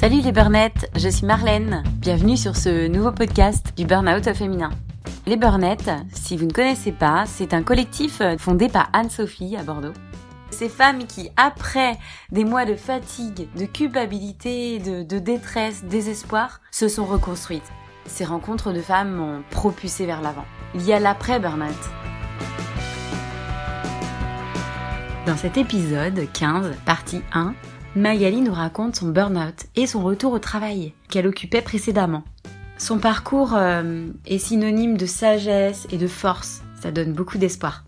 Salut les burnettes, je suis Marlène. Bienvenue sur ce nouveau podcast du Burnout féminin. Les burnettes, si vous ne connaissez pas, c'est un collectif fondé par Anne-Sophie à Bordeaux. Ces femmes qui, après des mois de fatigue, de culpabilité, de, détresse, désespoir, se sont reconstruites. Ces rencontres de femmes m'ont propulsé vers l'avant. Il y a l'après-burnout. Dans cet épisode 15, partie 1, Magali nous raconte son burn-out et son retour au travail qu'elle occupait précédemment. Son parcours euh, est synonyme de sagesse et de force. Ça donne beaucoup d'espoir.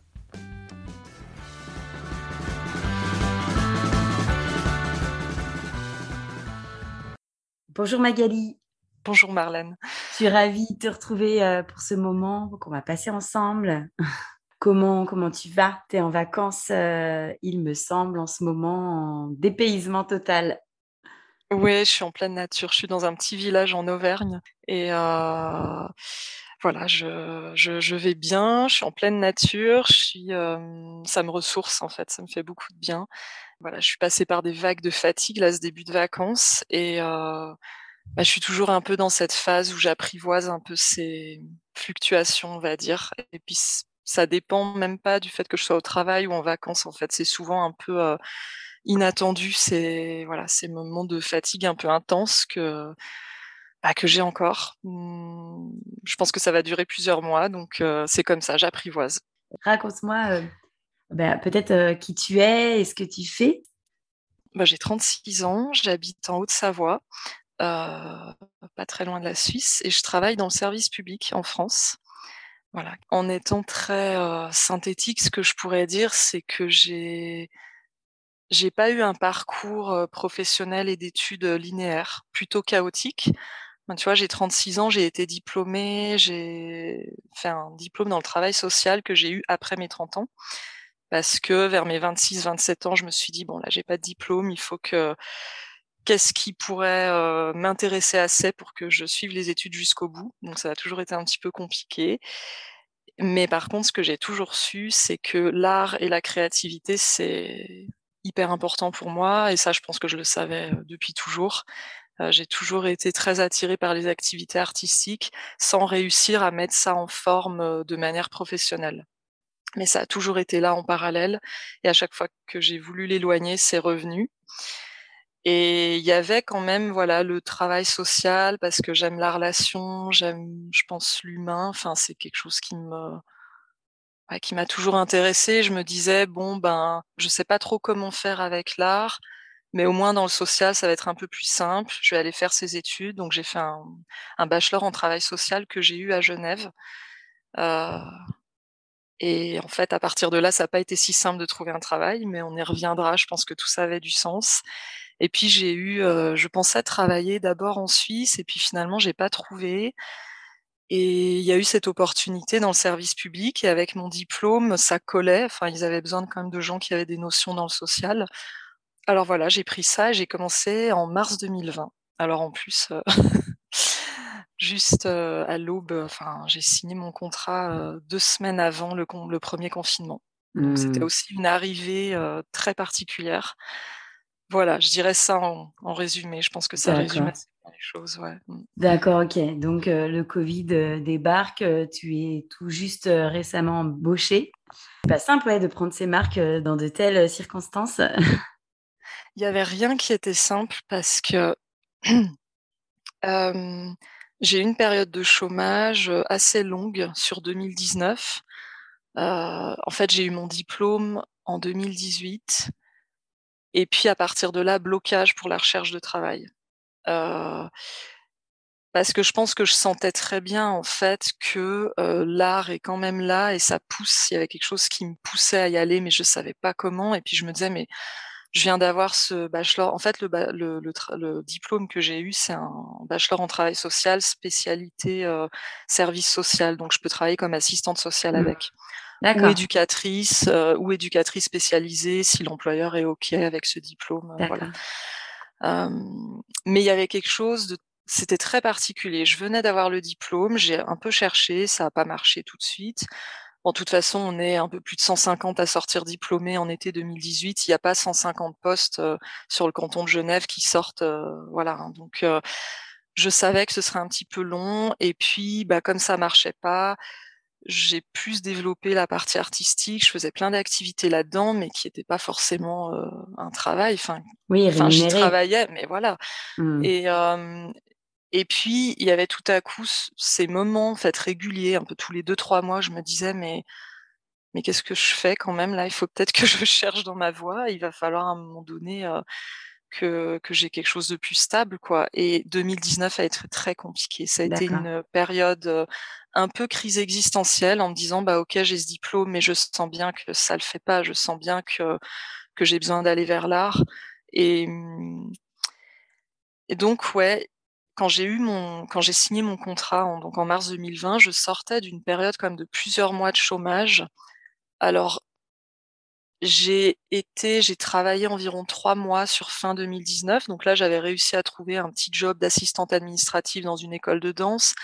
Bonjour Magali. Bonjour Marlène. Je suis ravie de te retrouver euh, pour ce moment qu'on va passer ensemble. Comment, comment tu vas? Tu es en vacances, euh, il me semble, en ce moment, en dépaysement total. Oui, je suis en pleine nature. Je suis dans un petit village en Auvergne et euh, voilà, je, je, vais bien. Je suis en pleine nature. Je suis, euh, ça me ressource en fait. Ça me fait beaucoup de bien. Voilà, je suis passée par des vagues de fatigue là, ce début de vacances et bah, je suis toujours un peu dans cette phase où j'apprivoise un peu ces fluctuations, on va dire. Et puis ça dépend même pas du fait que je sois au travail ou en vacances. En fait, c'est souvent un peu inattendu. C'est voilà, ces moments de fatigue un peu intense que bah, que j'ai encore. Mmh, je pense que ça va durer plusieurs mois, donc c'est comme ça. J'apprivoise. Raconte-moi bah, peut-être qui tu es et ce que tu fais. Bah, j'ai 36 ans, j'habite en Haute-Savoie, pas très loin de la Suisse, et je travaille dans le service public en France. Voilà. En étant très synthétique, ce que je pourrais dire, c'est que j'ai j'ai pas eu un parcours professionnel et d'études linéaire, plutôt chaotique. Tu vois, j'ai 36 ans, j'ai été diplômée, j'ai fait un diplôme dans le travail social que j'ai eu après mes 30 ans. Parce que vers mes 26, 27 ans, je me suis dit, bon, là, j'ai pas de diplôme, il faut que, qu'est-ce qui pourrait m'intéresser assez pour que je suive les études jusqu'au bout. Donc ça a toujours été un petit peu compliqué. Mais par contre, ce que j'ai toujours su, c'est que l'art et la créativité, c'est hyper important pour moi. Et ça, je pense que je le savais depuis toujours. j'ai toujours été très attirée par les activités artistiques sans réussir à mettre ça en forme de manière professionnelle. Mais ça a toujours été là en parallèle. Et à chaque fois que j'ai voulu l'éloigner, c'est revenu. Et il y avait quand même voilà le travail social parce que j'aime la relation, j'aime je pense l'humain, enfin c'est quelque chose qui me qui m'a toujours intéressée. Je me disais bon ben je sais pas trop comment faire avec l'art, mais au moins dans le social ça va être un peu plus simple. Je vais aller faire ces études, donc j'ai fait un, un, bachelor en travail social que j'ai eu à Genève. Euh, et en fait, à partir de là, ça n'a pas été si simple de trouver un travail, mais on y reviendra. Je pense que tout ça avait du sens. Et puis j'ai eu, je pensais travailler d'abord en Suisse, et puis finalement j'ai pas trouvé. Et il y a eu cette opportunité dans le service public, et avec mon diplôme, ça collait. Enfin, ils avaient besoin quand même de gens qui avaient des notions dans le social. Alors voilà, j'ai pris ça et j'ai commencé en mars 2020. Alors en plus, juste à l'aube, enfin, j'ai signé mon contrat deux semaines avant le, le premier confinement. C'était mmh. aussi une arrivée très particulière. Voilà, je dirais ça en, résumé. Je pense que ça résume assez bien les choses. Mm. D'accord, ok. Donc euh, le Covid euh, débarque, euh, tu es tout juste récemment embauché. Pas simple de prendre ces marques dans de telles circonstances. Il n'y avait rien qui était simple parce que j'ai eu une période de chômage assez longue sur 2019. en fait, j'ai eu mon diplôme en 2018. Et puis à partir de là, blocage pour la recherche de travail. Euh, parce que je pense que je sentais très bien en fait que euh, l'art est quand même là et ça pousse. Il y avait quelque chose qui me poussait à y aller, mais je savais pas comment. Et puis je me disais, mais je viens d'avoir ce bachelor. En fait, le, le, le, diplôme que j'ai eu, c'est un bachelor en travail social, spécialité euh, service social. Donc je peux travailler comme assistante sociale mmh. avec ou éducatrice euh, ou éducatrice spécialisée si l'employeur est ok avec ce diplôme. Euh, voilà. Euh, mais il y avait quelque chose de c'était très particulier. Je venais d'avoir le diplôme, j'ai un peu cherché, ça n'a pas marché tout de suite. En toute façon, on est un peu plus de 150 à sortir diplômés en été 2018. Il n'y a pas 150 postes sur le canton de Genève qui sortent. voilà. Hein. Donc, je savais que ce serait un petit peu long. Et puis, bah, comme ça marchait pas, j'ai plus développé la partie artistique. Je faisais plein d'activités là-dedans, mais qui n'étaient pas forcément un travail. Enfin, oui, enfin j'y travaillais, mais voilà. Mmh. Et, et puis, il y avait tout à coup ces moments en fait, réguliers, un peu tous les deux, trois mois, je me disais, mais, mais qu'est-ce que je fais quand même là? Il faut peut-être que je cherche dans ma voie. Il va falloir à un moment donné que, que j'ai quelque chose de plus stable. quoi. Et 2019 a été très compliqué. Ça a été une période un peu crise existentielle en me disant, bah ok, j'ai ce diplôme, mais je sens bien que ça le fait pas. Je sens bien que, que j'ai besoin d'aller vers l'art. Et, mmh, et donc, ouais, quand j'ai eu mon, quand j'ai signé mon contrat en, donc en mars 2020, je sortais d'une période comme de plusieurs mois de chômage. Alors, j'ai été, j'ai travaillé environ trois mois sur fin 2019. Donc là, j'avais réussi à trouver un petit job d'assistante administrative dans une école de danse.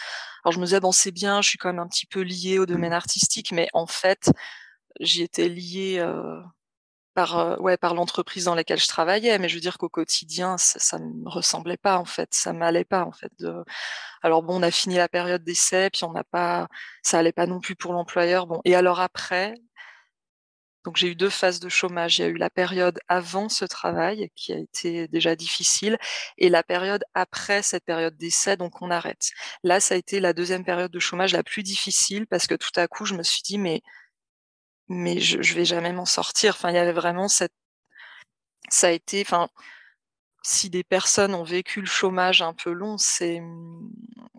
Alors je me disais bon, c'est bien, je suis quand même un petit peu liée au domaine artistique, mais en fait, j'y étais liée euh, par, ouais, par l'entreprise dans laquelle je travaillais, mais je veux dire qu'au quotidien, ça, ne me ressemblait pas en fait, ça m'allait pas en fait. Alors bon, on a fini la période d'essai, puis on n'a pas, ça allait pas non plus pour l'employeur. Bon, et alors après, donc j'ai eu deux phases de chômage. Il y a eu la période avant ce travail qui a été déjà difficile et la période après cette période d'essai, donc on arrête. Là, ça a été la deuxième période de chômage la plus difficile parce que tout à coup, je me suis dit mais mais je, je vais jamais m'en sortir. Enfin, il y avait vraiment cette, ça a été, enfin, si des personnes ont vécu le chômage un peu long, c'est,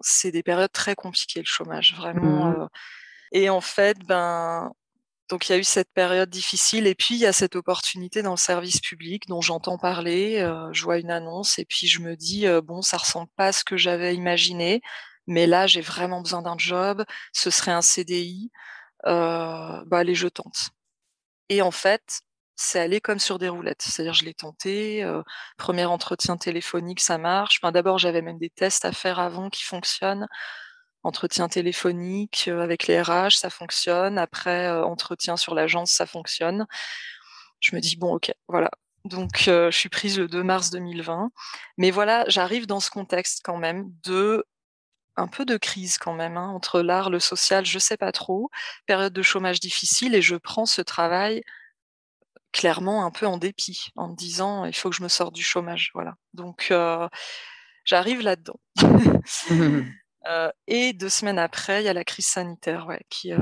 c'est des périodes très compliquées le chômage, vraiment. Mmh. Euh. et en fait, ben, donc il y a eu cette période difficile et puis il y a cette opportunité dans le service public dont j'entends parler. Euh, je vois une annonce et puis je me dis euh, bon, ça ressemble pas à ce que j'avais imaginé, mais là j'ai vraiment besoin d'un job. Ce serait un CDI euh, bah, allez, je tente. Et en fait, c'est allé comme sur des roulettes. C'est-à-dire, je l'ai tenté. Premier entretien téléphonique, ça marche. D'abord, j'avais même des tests à faire avant qui fonctionnent. Entretien téléphonique euh, avec les RH, ça fonctionne. Après, euh, entretien sur l'agence, ça fonctionne. Je me dis, bon, ok, voilà. Donc, euh, je suis prise le 2 mars 2020. Mais voilà, j'arrive dans ce contexte quand même de un peu de crise quand même, hein, entre l'art, le social, je sais pas trop, période de chômage difficile et je prends ce travail clairement un peu en dépit, en me disant il faut que je me sorte du chômage, voilà. Donc euh, j'arrive là-dedans. euh, et deux semaines après, il y a la crise sanitaire, ouais, qui, euh,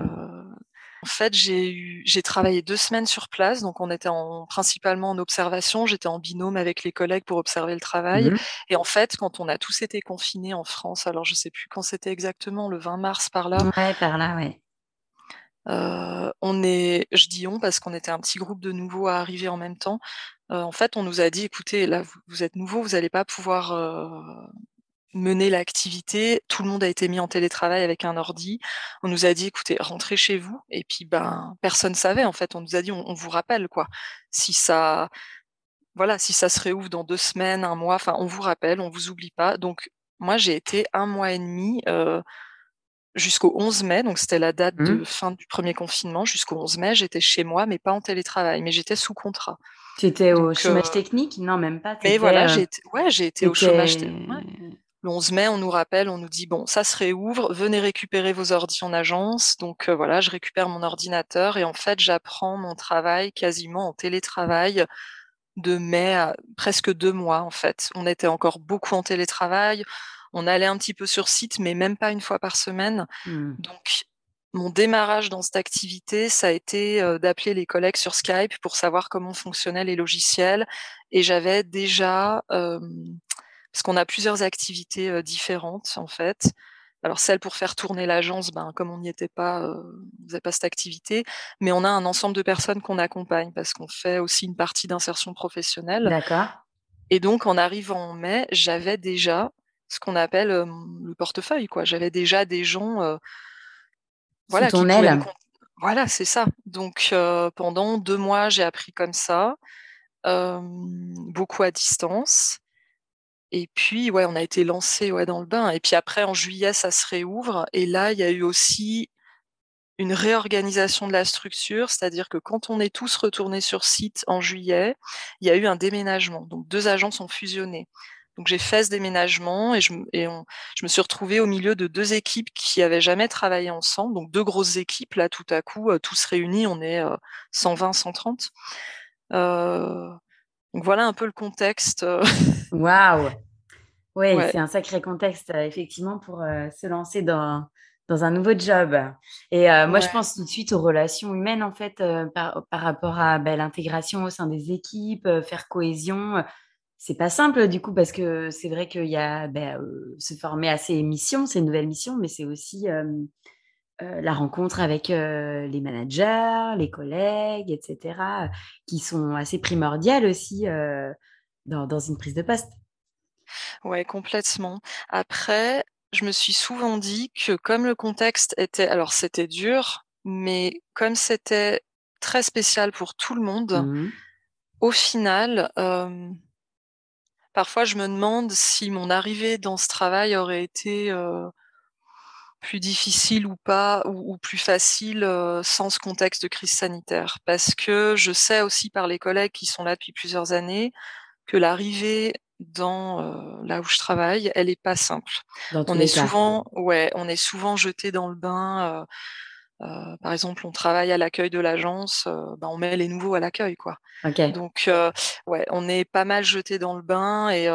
en fait, j'ai eu, j'ai travaillé deux semaines sur place, donc on était en, principalement en observation. J'étais en binôme avec les collègues pour observer le travail. Mmh et en fait, quand on a tous été confinés en France, alors je sais plus quand c'était exactement, le 20 mars par là. Ouais, par là, ouais. Euh, on est, je dis on parce qu'on était un petit groupe de nouveaux à arriver en même temps. Euh, en fait, on nous a dit, écoutez, là, vous, vous êtes nouveaux, vous n'allez pas pouvoir euh, mener l'activité. Tout le monde a été mis en télétravail avec un ordi. On nous a dit, écoutez, rentrez chez vous. Et puis, ben, personne savait, en fait. On nous a dit, on, vous rappelle, quoi. Si ça, voilà, si ça se réouvre dans deux semaines, un mois, enfin, on vous rappelle, on vous oublie pas. Donc, moi, j'ai été un mois et demi, euh, jusqu'au 11 mai. Donc, c'était la date de mmh. fin du premier confinement. Jusqu'au 11 mai, j'étais chez moi, mais pas en télétravail, mais j'étais sous contrat. Tu étais au chômage euh, technique? Non, même pas. Mais voilà, euh, j'ai été, ouais, j'ai été au chômage technique. Le 11 mai, on nous rappelle, on nous dit bon, ça se réouvre, venez récupérer vos ordi en agence. Donc euh, voilà, je récupère mon ordinateur et en fait, j'apprends mon travail quasiment en télétravail de mai à presque deux mois en fait. On était encore beaucoup en télétravail, on allait un petit peu sur site, mais même pas une fois par semaine. Mmh. Donc mon démarrage dans cette activité, ça a été euh, d'appeler les collègues sur Skype pour savoir comment fonctionnaient les logiciels. Et j'avais déjà euh, parce qu'on a plusieurs activités différentes en fait. Alors celle pour faire tourner l'agence, ben, comme on n'y était pas, euh, on faisait pas cette activité, mais on a un ensemble de personnes qu'on accompagne parce qu'on fait aussi une partie d'insertion professionnelle. D'accord. Et donc en arrivant en mai, j'avais déjà ce qu'on appelle euh, le portefeuille, quoi. J'avais déjà des gens, euh, voilà, ton aile. Voilà, c'est ça. Donc pendant deux mois, j'ai appris comme ça, beaucoup à distance. Et puis, ouais, on a été lancé ouais, dans le bain. Et puis après, en juillet, ça se réouvre. Et là, il y a eu aussi une réorganisation de la structure, c'est-à-dire que quand on est tous retournés sur site en juillet, il y a eu un déménagement. Donc deux agences ont fusionné. Donc j'ai fait ce déménagement et, je, me suis retrouvée au milieu de deux équipes qui avaient jamais travaillé ensemble, donc deux grosses équipes. Là, tout à coup, euh, tous réunis, on est 120, 130. Euh, donc voilà un peu le contexte. Euh. Waouh Oui, c'est un sacré contexte, effectivement, pour se lancer dans, dans un nouveau job. Et moi, je pense tout de suite aux relations humaines, en fait, par, par, rapport à ben, l'intégration au sein des équipes, faire cohésion c'est pas simple du coup parce que c'est vrai qu'il y a ben, se former à ces missions, ces nouvelles missions, mais c'est aussi la rencontre avec les managers, les collègues, etc., qui sont assez primordiales aussi dans, une prise de poste. Ouais, complètement. Après, je me suis souvent dit que comme le contexte était, alors c'était dur, mais comme c'était très spécial pour tout le monde, mmh au final, Parfois, je me demande si mon arrivée dans ce travail aurait été, plus difficile ou pas ou plus facile, sans ce contexte de crise sanitaire? Parce que je sais aussi par les collègues qui sont là depuis plusieurs années que l'arrivée dans, là où je travaille, elle est pas simple. On est souvent ouais, on est souvent jeté dans le bain, euh, par exemple, on travaille à l'accueil de l'agence, euh, bah, on met les nouveaux à l'accueil, quoi. Donc, euh, ouais, on est pas mal jeté dans le bain et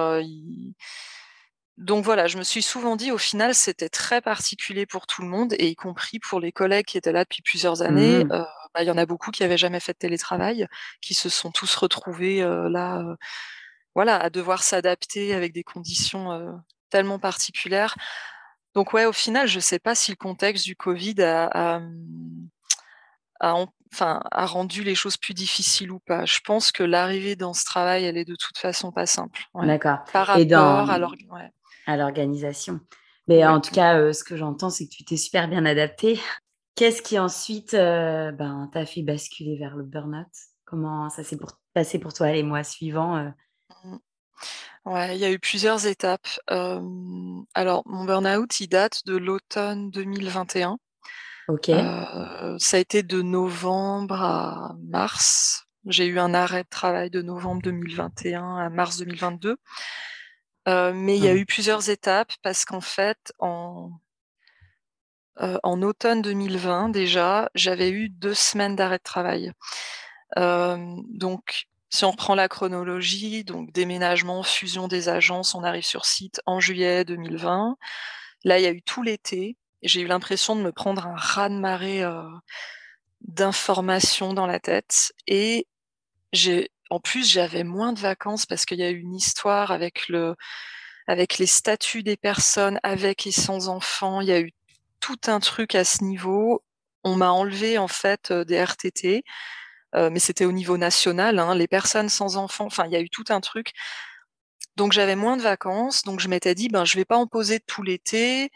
donc voilà, je me suis souvent dit, au final, c'était très particulier pour tout le monde et y compris pour les collègues qui étaient là depuis plusieurs années. Mmh. Bah, il y en a beaucoup qui avaient jamais fait de télétravail, qui se sont tous retrouvés là, voilà, à devoir s'adapter avec des conditions tellement particulières. Donc ouais, au final, je ne sais pas si le contexte du Covid a, enfin, a rendu les choses plus difficiles ou pas. Je pense que l'arrivée dans ce travail, elle est de toute façon pas simple. D'accord. Par rapport dans, à l'organisation. Mais en tout cas, ce que j'entends, c'est que tu t'es super bien adapté. Qu'est-ce qui ensuite ben, t'a fait basculer vers le burn-out? Comment ça s'est passé pour toi les mois suivants mmh. Ouais, il y a eu plusieurs étapes. alors mon burn-out, il date de l'automne 2021. OK. ça a été de novembre à mars. J'ai eu un arrêt de travail de novembre 2021 à mars 2022. Mais il y a mmh. eu plusieurs étapes parce qu'en fait, en en automne 2020 déjà, j'avais eu deux semaines d'arrêt de travail. donc si on reprend la chronologie, donc déménagement, fusion des agences, on arrive sur site en juillet 2020. Là, il y a eu tout l'été. J'ai eu l'impression de me prendre un raz-de-marée euh, d'informations dans la tête. Et j'ai, en plus, j'avais moins de vacances parce qu'il y a eu une histoire avec le, avec les statuts des personnes, avec et sans enfants. Il y a eu tout un truc à ce niveau. On m'a enlevé en fait euh, des RTT. Euh, mais c'était au niveau national, hein, les personnes sans enfants, enfin, il y a eu tout un truc. Donc j'avais moins de vacances, donc je m'étais dit, ben je vais pas en poser tout l'été.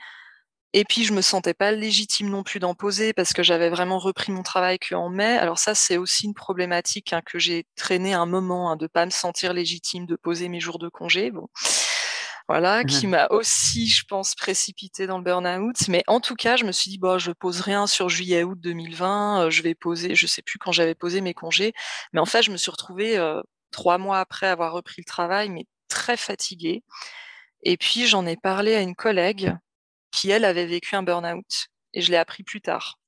Et puis je me sentais pas légitime non plus d'en poser parce que j'avais vraiment repris mon travail qu'en mai. Alors ça, c'est aussi une problématique hein, que j'ai traîné un moment, hein, de pas me sentir légitime de poser mes jours de congé. Bon, voilà, qui mmh m'a aussi, je pense, précipité dans le burn-out. Mais en tout cas, je me suis dit, bon, je pose rien sur juillet-août 2020. Euh, je vais poser, je sais plus quand j'avais posé mes congés, mais en fait, je me suis retrouvée euh, trois mois après avoir repris le travail, mais très fatiguée. Et puis, j'en ai parlé à une collègue qui, elle, avait vécu un burn-out, et je l'ai appris plus tard.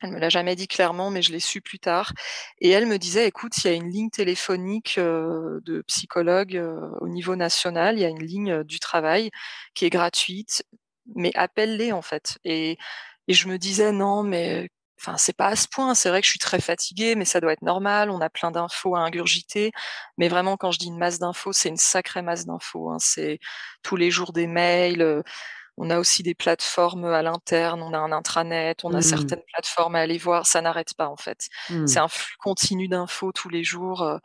Elle me l'a jamais dit clairement, mais je l'ai su plus tard. Et elle me disait, écoute, il y a une ligne téléphonique euh, de psychologue euh, au niveau national, il y a une ligne euh, du travail qui est gratuite, mais appelle-les en fait. Et, et je me disais, non, mais enfin, c'est pas à ce point. C'est vrai que je suis très fatiguée, mais ça doit être normal. On a plein d'infos à ingurgiter. Mais vraiment, quand je dis une masse d'infos, c'est une sacrée masse d'infos. Hein. C'est tous les jours des mails on a aussi des plateformes à l'interne, on a un intranet, on a mmh. certaines plateformes à aller voir. Ça n'arrête pas en fait. Mmh. C'est un flux continu d'infos tous les jours. Euh,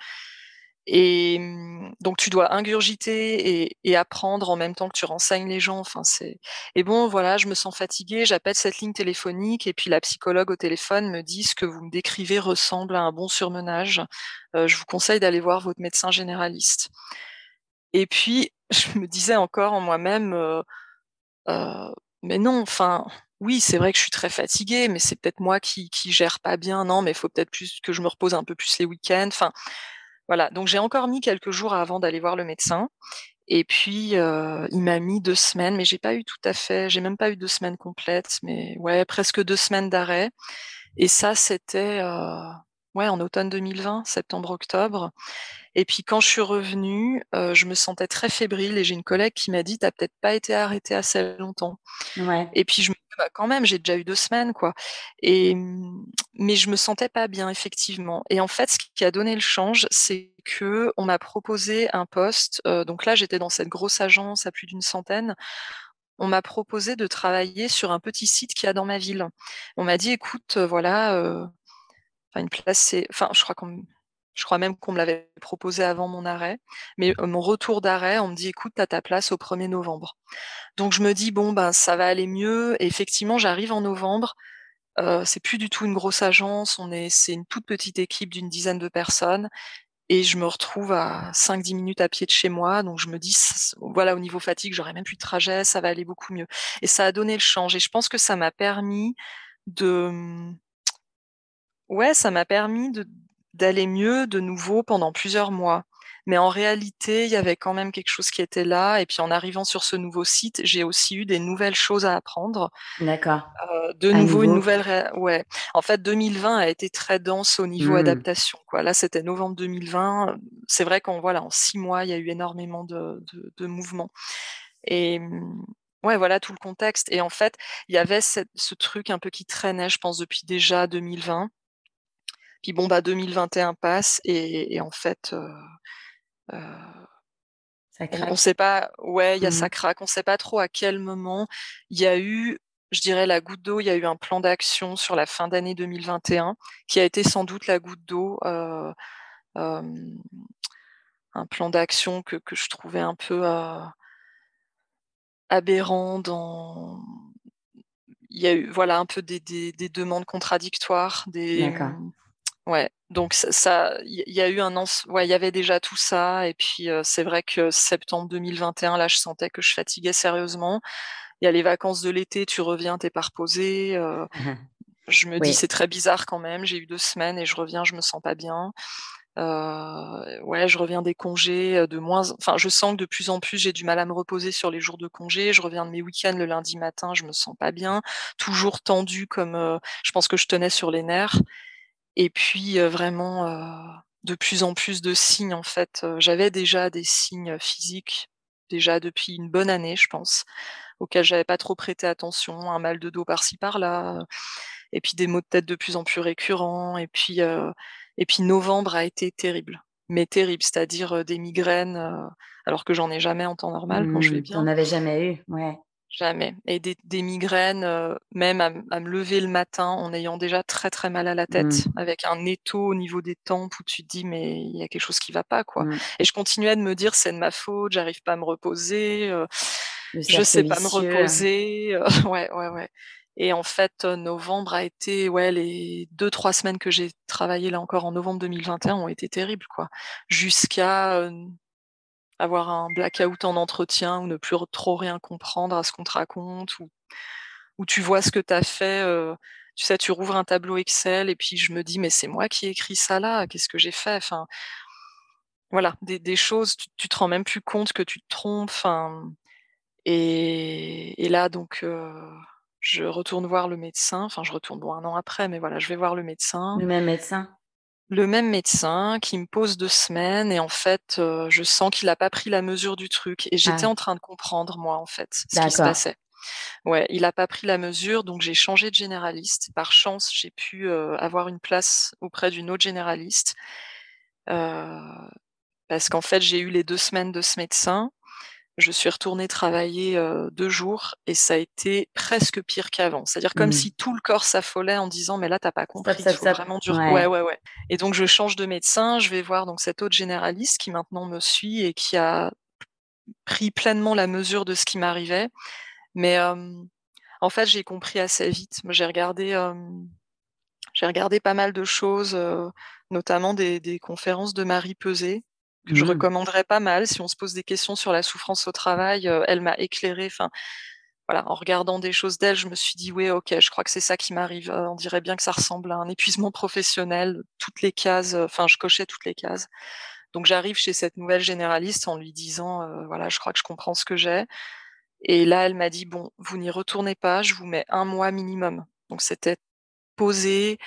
et mmh, donc tu dois ingurgiter et, apprendre en même temps que tu renseignes les gens. Enfin c'est. Et bon voilà, je me sens fatiguée. J'appelle cette ligne téléphonique et puis la psychologue au téléphone me dit ce que vous me décrivez ressemble à un bon surmenage. Euh, je vous conseille d'aller voir votre médecin généraliste. Et puis je me disais encore en moi-même. Euh, mais non, enfin, oui, c'est vrai que je suis très fatiguée, mais c'est peut-être moi qui qui gère pas bien. Non, mais il faut peut-être plus que je me repose un peu plus les week-ends. Enfin, voilà. Donc j'ai encore mis quelques jours avant d'aller voir le médecin. Et puis euh, il m'a mis deux semaines, mais j'ai pas eu tout à fait, j'ai même pas eu deux semaines complètes, mais ouais, presque deux semaines d'arrêt. Et ça, c'était euh, ouais en automne 2020, septembre-octobre. Et puis quand je suis revenue, euh, je me sentais très fébrile et j'ai une collègue qui m'a dit t'as peut-être pas été arrêtée assez longtemps. Ouais. Et puis je me dis bah, quand même j'ai déjà eu deux semaines quoi. Et mais je me sentais pas bien effectivement. Et en fait ce qui a donné le change, c'est que on m'a proposé un poste. Euh, donc là j'étais dans cette grosse agence à plus d'une centaine. On m'a proposé de travailler sur un petit site qu'il y a dans ma ville. On m'a dit écoute euh, voilà. Euh, Enfin, une place, c'est. Enfin, je crois qu'on je crois même qu'on me l'avait proposé avant mon arrêt. Mais mon retour d'arrêt, on me dit écoute, tu as ta place au 1er novembre. Donc je me dis bon ben ça va aller mieux. Et effectivement, j'arrive en novembre. Euh, c'est plus du tout une grosse agence, on est c'est une toute petite équipe d'une dizaine de personnes et je me retrouve à 5-10 minutes à pied de chez moi. Donc je me dis voilà au niveau fatigue, j'aurais même plus de trajet, ça va aller beaucoup mieux. Et ça a donné le change et je pense que ça m'a permis de ouais, ça m'a permis d'aller mieux de nouveau pendant plusieurs mois. Mais en réalité, il y avait quand même quelque chose qui était là. Et puis en arrivant sur ce nouveau site, j'ai aussi eu des nouvelles choses à apprendre. D'accord. Euh, de nouveau, une nouvelle. Ouais. En fait, 2020 a été très dense au niveau mmh. adaptation. Quoi. Là, c'était novembre 2020. C'est vrai qu'en voilà, en six mois, il y a eu énormément de, de, de mouvements. Et ouais, voilà tout le contexte. Et en fait, il y avait cette, ce truc un peu qui traînait, je pense, depuis déjà 2020 puis bon, bah 2021 passe et, et en fait, euh, euh, ça on, on sait pas. Ouais, il y a mmh. ça craque. On sait pas trop à quel moment il y a eu. Je dirais la goutte d'eau. Il y a eu un plan d'action sur la fin d'année 2021 qui a été sans doute la goutte d'eau. Euh, un plan d'action que, que je trouvais un peu aberrant dans il y a eu voilà un peu des, des, des demandes contradictoires des Ouais, donc ça, il y, a eu un an, ouais, il y avait déjà tout ça, et puis euh, c'est vrai que septembre 2021, là, je sentais que je fatiguais sérieusement. Il y a les vacances de l'été, tu reviens, t'es pas reposé. Euh, mmh je me dis c'est très bizarre quand même. J'ai eu deux semaines et je reviens, je me sens pas bien. Euh, ouais, je reviens des congés de moins. Enfin, je sens que de plus en plus j'ai du mal à me reposer sur les jours de congé. Je reviens de mes week-ends le lundi matin, je me sens pas bien, toujours tendu comme. Euh, je pense que je tenais sur les nerfs. Et puis vraiment de plus en plus de signes en fait. J'avais déjà des signes physiques déjà depuis une bonne année, je pense, auxquels j'avais pas trop prêté attention, un mal de dos par-ci par-là, et puis des maux de tête de plus en plus récurrents, et puis et puis novembre a été terrible, mais terrible, c'est-à-dire des migraines, alors que j'en ai jamais en temps normal quand je vais mmh, bien. T'en avais jamais eu, ouais. Jamais. Et des, des migraines, euh, même à, à, me lever le matin en ayant déjà très très mal à la tête, mmh. avec un étau au niveau des tempes où tu te dis mais il y a quelque chose qui va pas quoi. Mmh. Et je continuais de me dire c'est de ma faute, j'arrive pas à me reposer, euh, je sais pas me reposer. Euh, ouais ouais ouais. Et en fait novembre a été ouais les deux trois semaines que j'ai travaillé là encore en novembre 2021 ont été terribles quoi. Jusqu'à avoir un blackout en entretien ou ne plus trop rien comprendre à ce qu'on te raconte ou, ou tu vois ce que tu as fait. Euh, tu sais, tu rouvres un tableau Excel et puis je me dis, mais c'est moi qui ai écrit ça là, qu'est-ce que j'ai fait? Enfin, Voilà, des, choses, tu, te rends même plus compte que tu te trompes. Et, et là, donc, euh, je retourne voir le médecin. Enfin, je retourne bon, un an après, mais voilà, je vais voir le médecin. Le même médecin le même médecin qui me pose deux semaines et en fait, euh, je sens qu'il n'a pas pris la mesure du truc et j'étais ah. en train de comprendre moi en fait ce qui se passait. Ouais, il n'a pas pris la mesure, donc j'ai changé de généraliste. Par chance, j'ai pu euh, avoir une place auprès d'une autre généraliste euh, parce qu'en fait, j'ai eu les deux semaines de ce médecin je suis retournée travailler euh, deux jours et ça a été presque pire qu'avant. C'est-à-dire comme mmh. si tout le corps s'affolait en disant mais là t'as pas compris, il faut vraiment dur. Ouais. ouais. ouais Et donc je change de médecin, je vais voir donc cet autre généraliste qui maintenant me suit et qui a pris pleinement la mesure de ce qui m'arrivait. Mais euh, en fait j'ai compris assez vite. J'ai regardé euh, j'ai regardé pas mal de choses, notamment des, des conférences de Marie Pesé que je mmh. recommanderais pas mal si on se pose des questions sur la souffrance au travail. Euh, elle m'a éclairé. Enfin, voilà, en regardant des choses d'elle, je me suis dit oui, ok, je crois que c'est ça qui m'arrive. on dirait bien que ça ressemble à un épuisement professionnel. Toutes les cases, enfin, je cochais toutes les cases. Donc j'arrive chez cette nouvelle généraliste en lui disant voilà, je crois que je comprends ce que j'ai. Et là, elle m'a dit bon, vous n'y retournez pas, je vous mets un mois minimum. Donc c'était posé.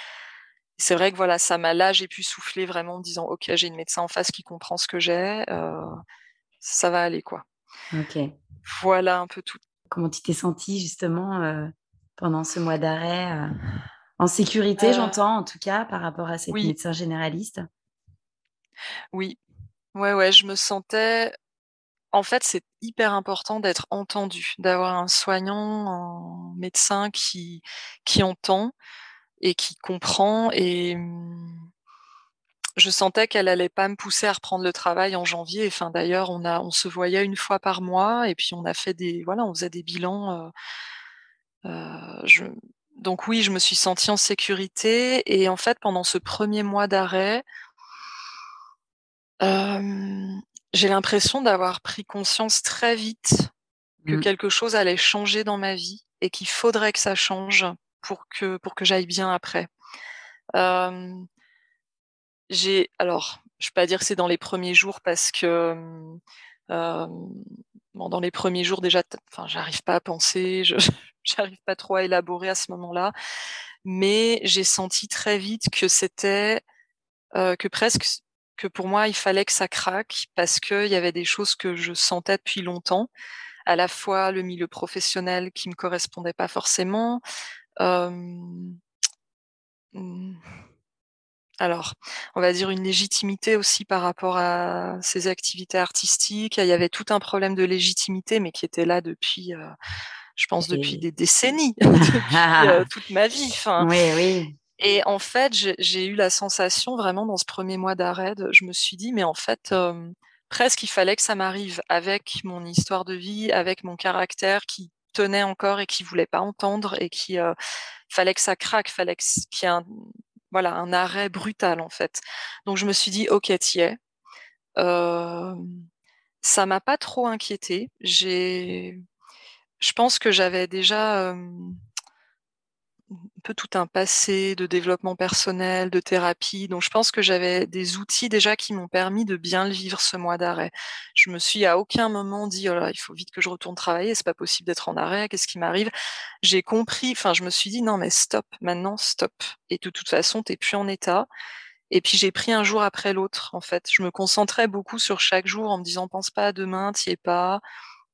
C'est vrai que voilà, ça m'a là, j'ai pu souffler vraiment en disant ok, j'ai une médecin en face qui comprend ce que j'ai, ça va aller quoi. Ok. Voilà un peu tout. Comment tu t'es sentie justement pendant ce mois d'arrêt En sécurité, j'entends en tout cas par rapport à cette médecin généraliste? Oui, ouais, ouais, je me sentais en fait, c'est hyper important d'être entendu, d'avoir un soignant, un médecin qui qui entend et qui comprend et mmh, je sentais qu'elle allait pas me pousser à reprendre le travail en janvier. Enfin, d'ailleurs, on a on se voyait une fois par mois et puis on a fait des voilà, on faisait des bilans, je donc oui, je me suis sentie en sécurité et en fait, pendant ce premier mois d'arrêt j'ai l'impression d'avoir pris conscience très vite que mmh. quelque chose allait changer dans ma vie et qu'il faudrait que ça change pour que pour que j'aille bien après. j'ai alors, je vais pas dire que c'est dans les premiers jours parce que dans les premiers jours déjà, enfin, j'arrive pas à penser, je j'arrive pas trop à élaborer à ce moment-là, mais j'ai senti très vite que c'était que presque que pour moi, il fallait que ça craque parce qu'il y avait des choses que je sentais depuis longtemps, à la fois le milieu professionnel qui me correspondait pas forcément. Mmh, alors, on va dire une légitimité aussi par rapport à ces activités artistiques. Il y avait tout un problème de légitimité, mais qui était là depuis, je pense, depuis des décennies, depuis toute ma vie. Enfin, oui, oui. Et en fait, j'ai eu la sensation vraiment dans ce premier mois d'arrêt, je me suis dit, mais en fait, presque il fallait que ça m'arrive avec mon histoire de vie, avec mon caractère qui tenait encore et qui voulait pas entendre et qui fallait que ça craque, fallait qu'il y ait un, voilà, un arrêt brutal en fait. Donc je me suis dit, ok, t'y es. Euh, ça m'a pas trop inquiété. Je pense que j'avais déjà tout un passé de développement personnel, de thérapie. Donc je pense que j'avais des outils déjà qui m'ont permis de bien vivre ce mois d'arrêt. Je me suis à aucun moment dit oh là, il faut vite que je retourne travailler, c'est pas possible d'être en arrêt, qu'est-ce qui m'arrive? J'ai compris, enfin je me suis dit non mais stop, maintenant stop. Et de toute façon, t'es plus en état. Et puis j'ai pris un jour après l'autre en fait. Je me concentrais beaucoup sur chaque jour en me disant pense pas à demain, t'y es pas.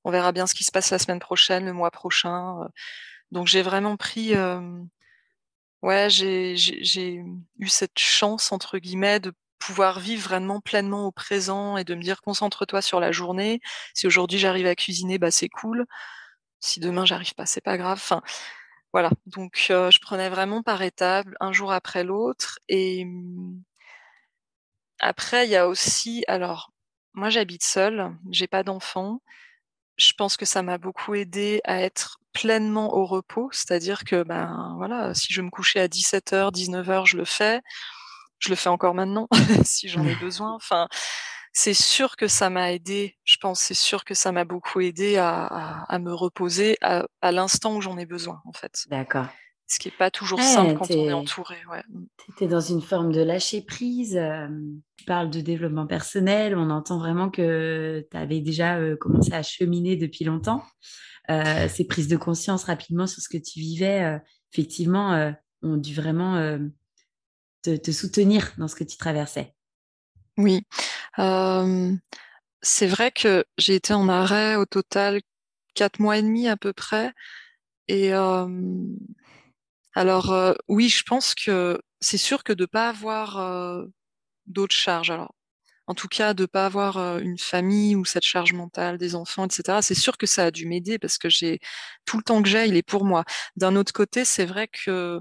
On verra bien ce qui se passe la semaine prochaine, le mois prochain. Donc j'ai vraiment pris, ouais, j'ai eu cette chance entre guillemets de pouvoir vivre vraiment pleinement au présent et de me dire concentre-toi sur la journée. Si aujourd'hui j'arrive à cuisiner, bah c'est cool. Si demain j'arrive pas, c'est pas grave. Enfin, voilà. Donc je prenais vraiment par étapes, un jour après l'autre. Et mmh, après, il y a aussi, alors moi j'habite seule, j'ai pas d'enfant je pense que ça m'a beaucoup aidé à être pleinement au repos, c'est-à-dire que ben voilà, si je me couchais à 17h, 19h, je le fais. Je le fais encore maintenant si j'en ai besoin. Enfin, c'est sûr que ça m'a aidé. Je pense, c'est sûr que ça m'a beaucoup aidé à, me reposer à, l'instant où j'en ai besoin, en fait. D'accord. Ce qui n'est pas toujours simple quand on est entouré. Ouais. Mm. Tu étais dans une forme de lâcher prise. tu parles de développement personnel. On entend vraiment que tu avais déjà commencé à cheminer depuis longtemps. ces prises de conscience rapidement sur ce que tu vivais, effectivement, ont dû vraiment te, soutenir dans ce que tu traversais. Oui. c'est vrai que j'ai été en arrêt au total quatre mois et demi à peu près. Et alors oui, je pense que c'est sûr que de pas avoir d'autres charges. Alors en tout cas, de pas avoir une famille ou cette charge mentale des enfants, etc. C'est sûr que ça a dû m'aider parce que j'ai tout le temps que j'ai, il est pour moi. D'un autre côté, c'est vrai que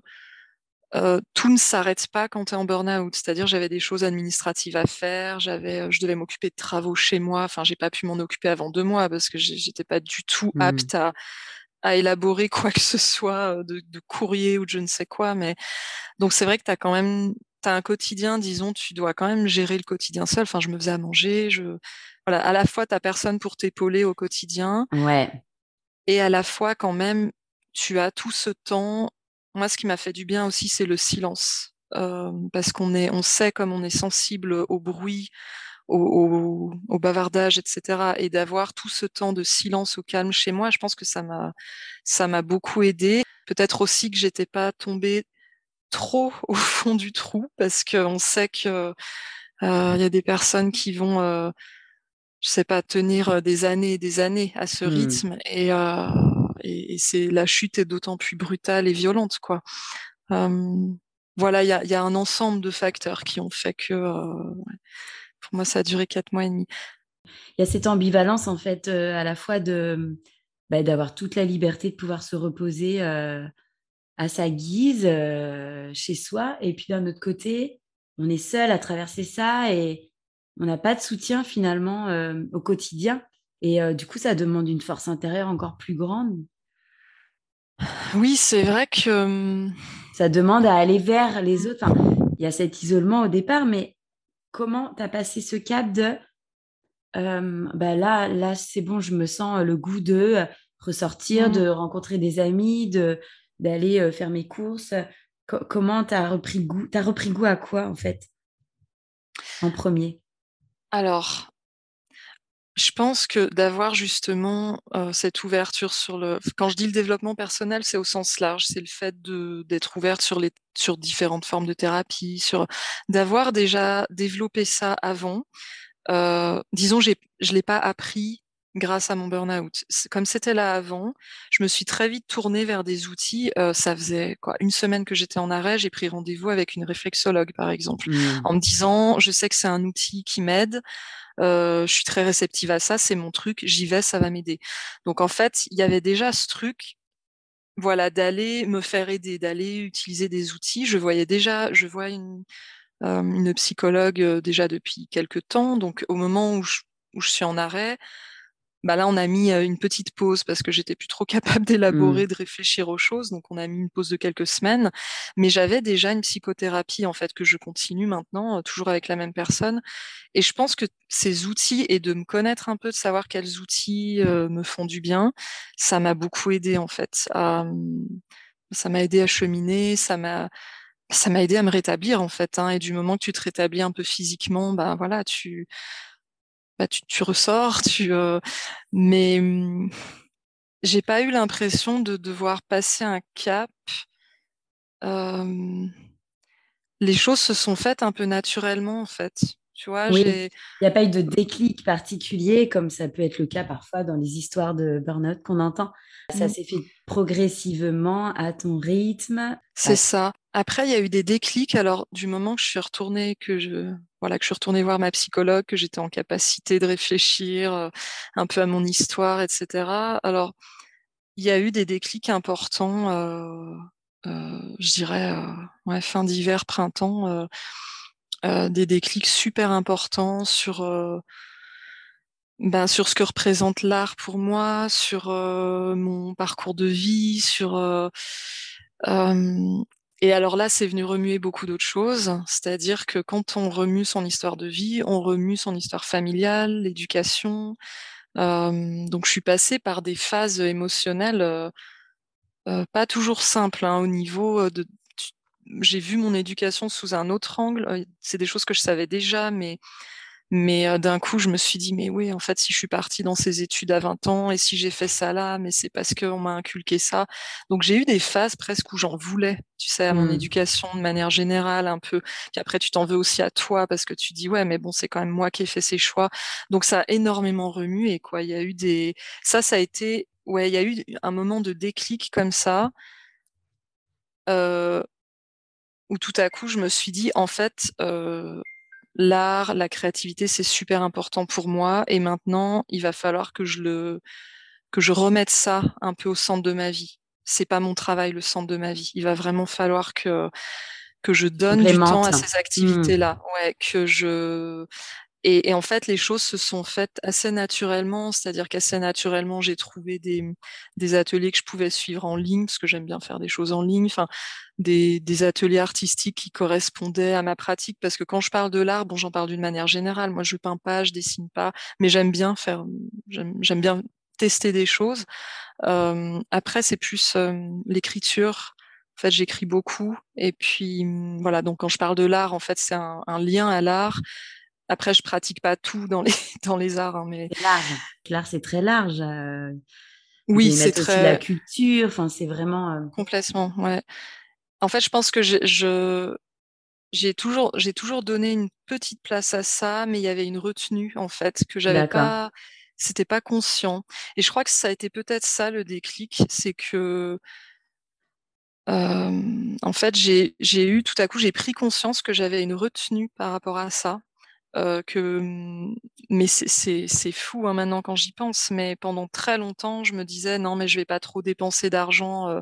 tout ne s'arrête pas quand tu es en burn-out. C'est-à-dire, j'avais des choses administratives à faire, j'avais, je devais m'occuper de travaux chez moi. Enfin, j'ai pas pu m'en occuper avant deux mois parce que j'étais pas du tout mmh. apte à, à élaborer quoi que ce soit de, de, courrier ou de je ne sais quoi. Mais donc c'est vrai que tu as quand même as un quotidien, disons, tu dois quand même gérer le quotidien seul. Enfin, je me faisais à manger, je voilà, à la fois tu personne pour t'épauler au quotidien. Ouais. et à la fois quand même, tu as tout ce temps. Moi, ce qui m'a fait du bien aussi, c'est le silence, euh, parce qu'on est, on sait comme on est sensible au bruit, au, au, bavardage, etc. Et d'avoir tout ce temps de silence, au calme chez moi, je pense que ça m'a, ça m'a beaucoup aidé. Peut-être aussi que j'étais pas tombée trop au fond du trou, parce qu'on sait que euh, il y a des personnes qui vont euh, je sais pas, tenir euh, des années et des années à ce mmh. rythme. Et, euh, et, et c'est la chute est d'autant plus brutale et violente, quoi. voilà, il y a, y a, un ensemble de facteurs qui ont fait que, euh, pour moi, ça a duré quatre mois et demi. Il y a cette ambivalence, en fait, euh, à la fois de bah, d'avoir toute la liberté de pouvoir se reposer euh, à sa guise chez soi, et puis d'un autre côté, on est seul à traverser ça et on n'a pas de soutien finalement euh, au quotidien. Et euh, du coup, ça demande une force intérieure encore plus grande. Oui, c'est vrai que... Euh, ça demande à aller vers les autres. il y a cet isolement au départ, mais comment tu as passé ce cap de... bah là, là c'est bon, je me sens le goût de ressortir, mmh. de rencontrer des amis, de d'aller faire mes courses. comment tu as repris goût as repris goût à quoi en fait en premier? Alors, je pense que d'avoir justement euh, cette ouverture sur le. Quand je dis le développement personnel, c'est au sens large. C'est le fait d'être ouverte sur les sur différentes formes de thérapie, sur d'avoir déjà développé ça avant. Euh, disons, je l'ai pas appris grâce à mon burn-out. Comme c'était là avant, je me suis très vite tournée vers des outils. Euh, ça faisait quoi une semaine que j'étais en arrêt, j'ai pris rendez-vous avec une réflexologue, par exemple, mmh. en me disant, je sais que c'est un outil qui m'aide. Euh, je suis très réceptive à ça, c'est mon truc, j'y vais, ça va m'aider. Donc en fait, il y avait déjà ce truc, voilà, d'aller me faire aider, d'aller utiliser des outils. Je voyais déjà, je vois une, euh, psychologue euh, déjà depuis quelques temps. Donc au moment où je suis en arrêt, bah là, on a mis une petite pause parce que j'étais plus trop capable d'élaborer, mmh. de réfléchir aux choses. Donc, on a mis une pause de quelques semaines. Mais j'avais déjà une psychothérapie, en fait, que je continue maintenant, toujours avec la même personne. Et je pense que ces outils et de me connaître un peu, de savoir quels outils me font du bien, ça m'a beaucoup aidé, en fait. À, mmh, ça m'a aidé à cheminer, ça m'a, ça m'a aidé à me rétablir, en fait. Hein. Et du moment que tu te rétablis un peu physiquement, ben voilà, tu, bah, tu, ressors, tu, euh, mais mmh, j'ai pas eu l'impression de devoir passer un cap. les choses se sont faites un peu naturellement, en fait. Tu vois, il n'y a pas eu de déclic particulier, comme ça peut être le cas parfois dans les histoires de burn-out qu'on entend. Ça mmh. s'est fait progressivement à ton rythme. C'est ça. Après, il y a eu des déclics. Alors, du moment que je suis retournée, que je, voilà, que je suis retournée voir ma psychologue, que j'étais en capacité de réfléchir euh, un peu à mon histoire, etc. Alors, il y a eu des déclics importants, euh, euh, je dirais, ouais, fin d'hiver, printemps, des déclics super importants sur ben, sur ce que représente l'art pour moi, sur mon parcours de vie, sur et alors là, c'est venu remuer beaucoup d'autres choses. C'est-à-dire que quand on remue son histoire de vie, on remue son histoire familiale, l'éducation. Euh, donc, je suis passée par des phases émotionnelles euh, euh, pas toujours simples hein, au niveau de. J'ai vu mon éducation sous un autre angle. C'est des choses que je savais déjà, mais mais euh, d'un coup, je me suis dit, mais oui, en fait, si je suis partie dans ces études à 20 ans et si j'ai fait ça là, mais c'est parce qu'on m'a inculqué ça. Donc j'ai eu des phases presque où j'en voulais, tu sais, à mon mmh. éducation de manière générale un peu. Puis après, tu t'en veux aussi à toi parce que tu dis, ouais, mais bon, c'est quand même moi qui ai fait ces choix. Donc ça a énormément remué, quoi. Il y a eu des, ça, ça a été, ouais, il y a eu un moment de déclic comme ça. Euh, où tout à coup, je me suis dit, en fait, euh, l'art, la créativité, c'est super important pour moi. Et maintenant, il va falloir que je le, que je remette ça un peu au centre de ma vie. C'est pas mon travail, le centre de ma vie. Il va vraiment falloir que, que je donne du temps à ces activités-là. Mmh. Ouais, que je, et, et, en fait, les choses se sont faites assez naturellement, c'est-à-dire qu'assez naturellement, j'ai trouvé des, des, ateliers que je pouvais suivre en ligne, parce que j'aime bien faire des choses en ligne, enfin, des, des, ateliers artistiques qui correspondaient à ma pratique, parce que quand je parle de l'art, bon, j'en parle d'une manière générale. Moi, je peins pas, je dessine pas, mais j'aime bien faire, j'aime bien tester des choses. après, c'est plus l'écriture. En fait, j'écris beaucoup. Et puis, voilà, donc quand je parle de l'art, en fait, c'est un, lien à l'art. Après, je pratique pas tout dans les, dans les arts. Hein, mais... C'est large. L'art, c'est très large. oui, c'est très. la culture. Enfin, c'est vraiment. Complètement, ouais. En fait, je pense que je, j'ai toujours, j'ai toujours donné une petite place à ça, mais il y avait une retenue en fait que j'avais pas, c'était pas conscient. Et je crois que ça a été peut-être ça le déclic, c'est que euh, en fait j'ai, j'ai eu tout à coup j'ai pris conscience que j'avais une retenue par rapport à ça. Euh, que mais c'est, fou hein, maintenant quand j'y pense, mais pendant très longtemps je me disais non mais je vais pas trop dépenser d'argent euh,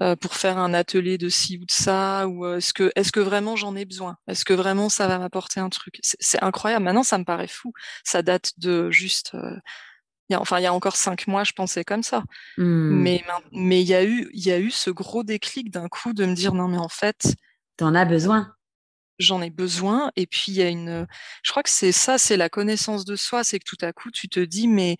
euh, pour faire un atelier de ci ou de ça ou est-ce que est-ce que vraiment j'en ai besoin? Est-ce que vraiment ça va m'apporter un truc? C'est incroyable. Maintenant, ça me paraît fou. Ça date de juste. Y a, enfin, il y a encore cinq mois, je pensais comme ça. Mmh. Mais mais il y a eu il y a eu ce gros déclic d'un coup de me dire non mais en fait. T'en as besoin. J'en ai besoin. Et puis il y a une. Je crois que c'est ça, c'est la connaissance de soi. C'est que tout à coup tu te dis mais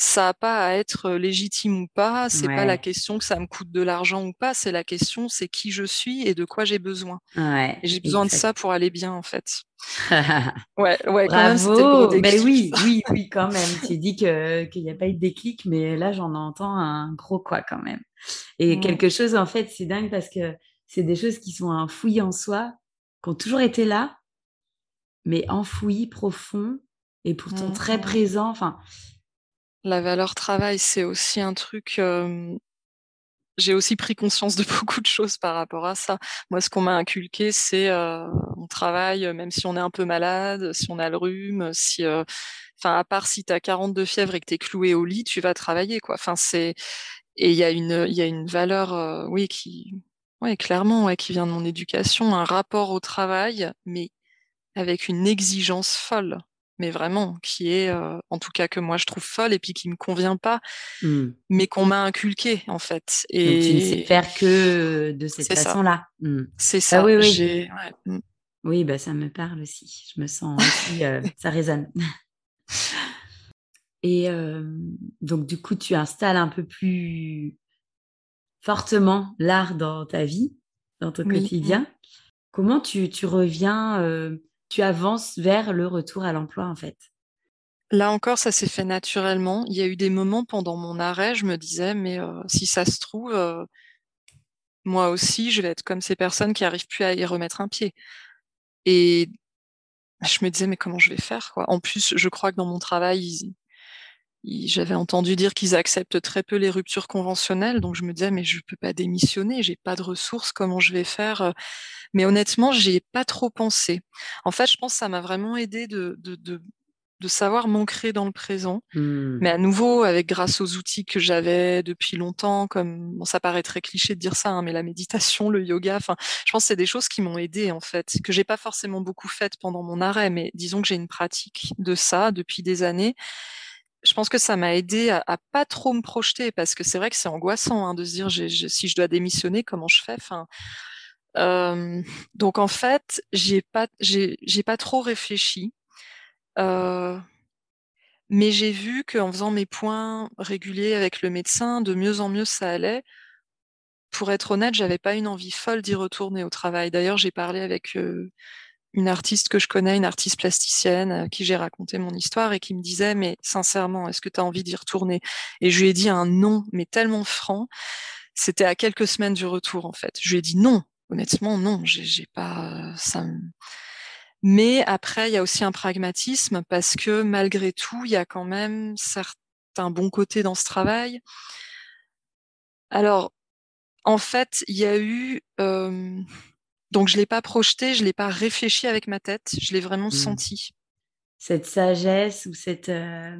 ça n'a pas à être légitime ou pas. C'est pas la question que ça me coûte de l'argent ou pas. C'est la question, c'est qui je suis et de quoi j'ai besoin. Ouais, j'ai besoin de ça pour aller bien, en fait. ouais, ouais, Bravo. Quand ben oui, oui, oui, quand même. tu dis qu'il n'y a pas eu de déclic, mais là, j'en entends un gros quoi quand même. Et quelque chose, en fait, c'est dingue parce que c'est des choses qui sont enfouies en soi, qui ont toujours été là, mais enfouies, profond et pourtant très mmh. présents. Enfin, la valeur travail, c'est aussi un truc. j'ai aussi pris conscience de beaucoup de choses par rapport à ça. Moi, ce qu'on m'a inculqué, c'est on travaille même si on est un peu malade, si on a le rhume, si, enfin, à part si tu as 42 fièvres et que tu es cloué au lit, tu vas travailler, quoi. Enfin, c'est et il y a une, il y a une valeur, oui, qui, ouais, clairement, ouais, qui vient de mon éducation, un rapport au travail, mais avec une exigence folle mais vraiment, qui est, euh, en tout cas que moi je trouve folle et puis qui me convient pas, mmh. mais qu'on m'a inculqué en fait. Et Donc, tu ne sais faire que de cette façon-là. Mmh. C'est ça. Ah oui, oui. Mmh. Oui, bah, ça me parle aussi. Je me sens aussi, euh, ça résonne. Et donc, du coup, tu installes un peu plus fortement l'art dans ta vie, dans ton quotidien. Comment tu, tu reviens tu avances vers le retour à l'emploi en fait? Là encore, ça s'est fait naturellement. Il y a eu des moments pendant mon arrêt, je me disais, mais euh, si ça se trouve, euh, moi aussi, je vais être comme ces personnes qui arrivent plus à y remettre un pied. Et je me disais, mais comment je vais faire quoi? En plus, je crois que dans mon travail, j'avais entendu dire qu'ils acceptent très peu les ruptures conventionnelles, donc je me disais mais je peux pas démissionner, j'ai pas de ressources, comment je vais faire euh? Mais honnêtement, j'y ai pas trop pensé. En fait, je pense que ça m'a vraiment aidé de, de, de, de savoir m'ancrer dans le présent, mmh. mais à nouveau avec grâce aux outils que j'avais depuis longtemps, comme bon, ça paraît très cliché de dire ça, hein, mais la méditation, le yoga, enfin, je pense que c'est des choses qui m'ont aidé en fait, que j'ai pas forcément beaucoup faites pendant mon arrêt, mais disons que j'ai une pratique de ça depuis des années je pense que ça m'a aidé à, à, pas trop me projeter parce que c'est vrai que c'est angoissant hein, de se dire si je dois démissionner, comment je fais? Euh, donc en fait, j'ai pas, pas trop réfléchi, euh, mais j'ai vu qu'en faisant mes points réguliers avec le médecin, de mieux en mieux ça allait. Pour être honnête, j'avais pas une envie folle d'y retourner au travail. D'ailleurs, j'ai parlé avec euh, une artiste que je connais, une artiste plasticienne, à qui j'ai raconté mon histoire et qui me disait, mais sincèrement, est-ce que tu as envie d'y retourner? Et je lui ai dit un non, mais tellement franc. C'était à quelques semaines du retour, en fait. Je lui ai dit non, honnêtement, non, j'ai pas ça. Mais après, il y a aussi un pragmatisme parce que malgré tout, il y a quand même certains bons côtés dans ce travail. Alors, en fait, il y a eu euh, donc je l'ai pas projeté, je l'ai pas réfléchi avec ma tête, je l'ai vraiment mmh. senti. Cette sagesse ou cette, euh,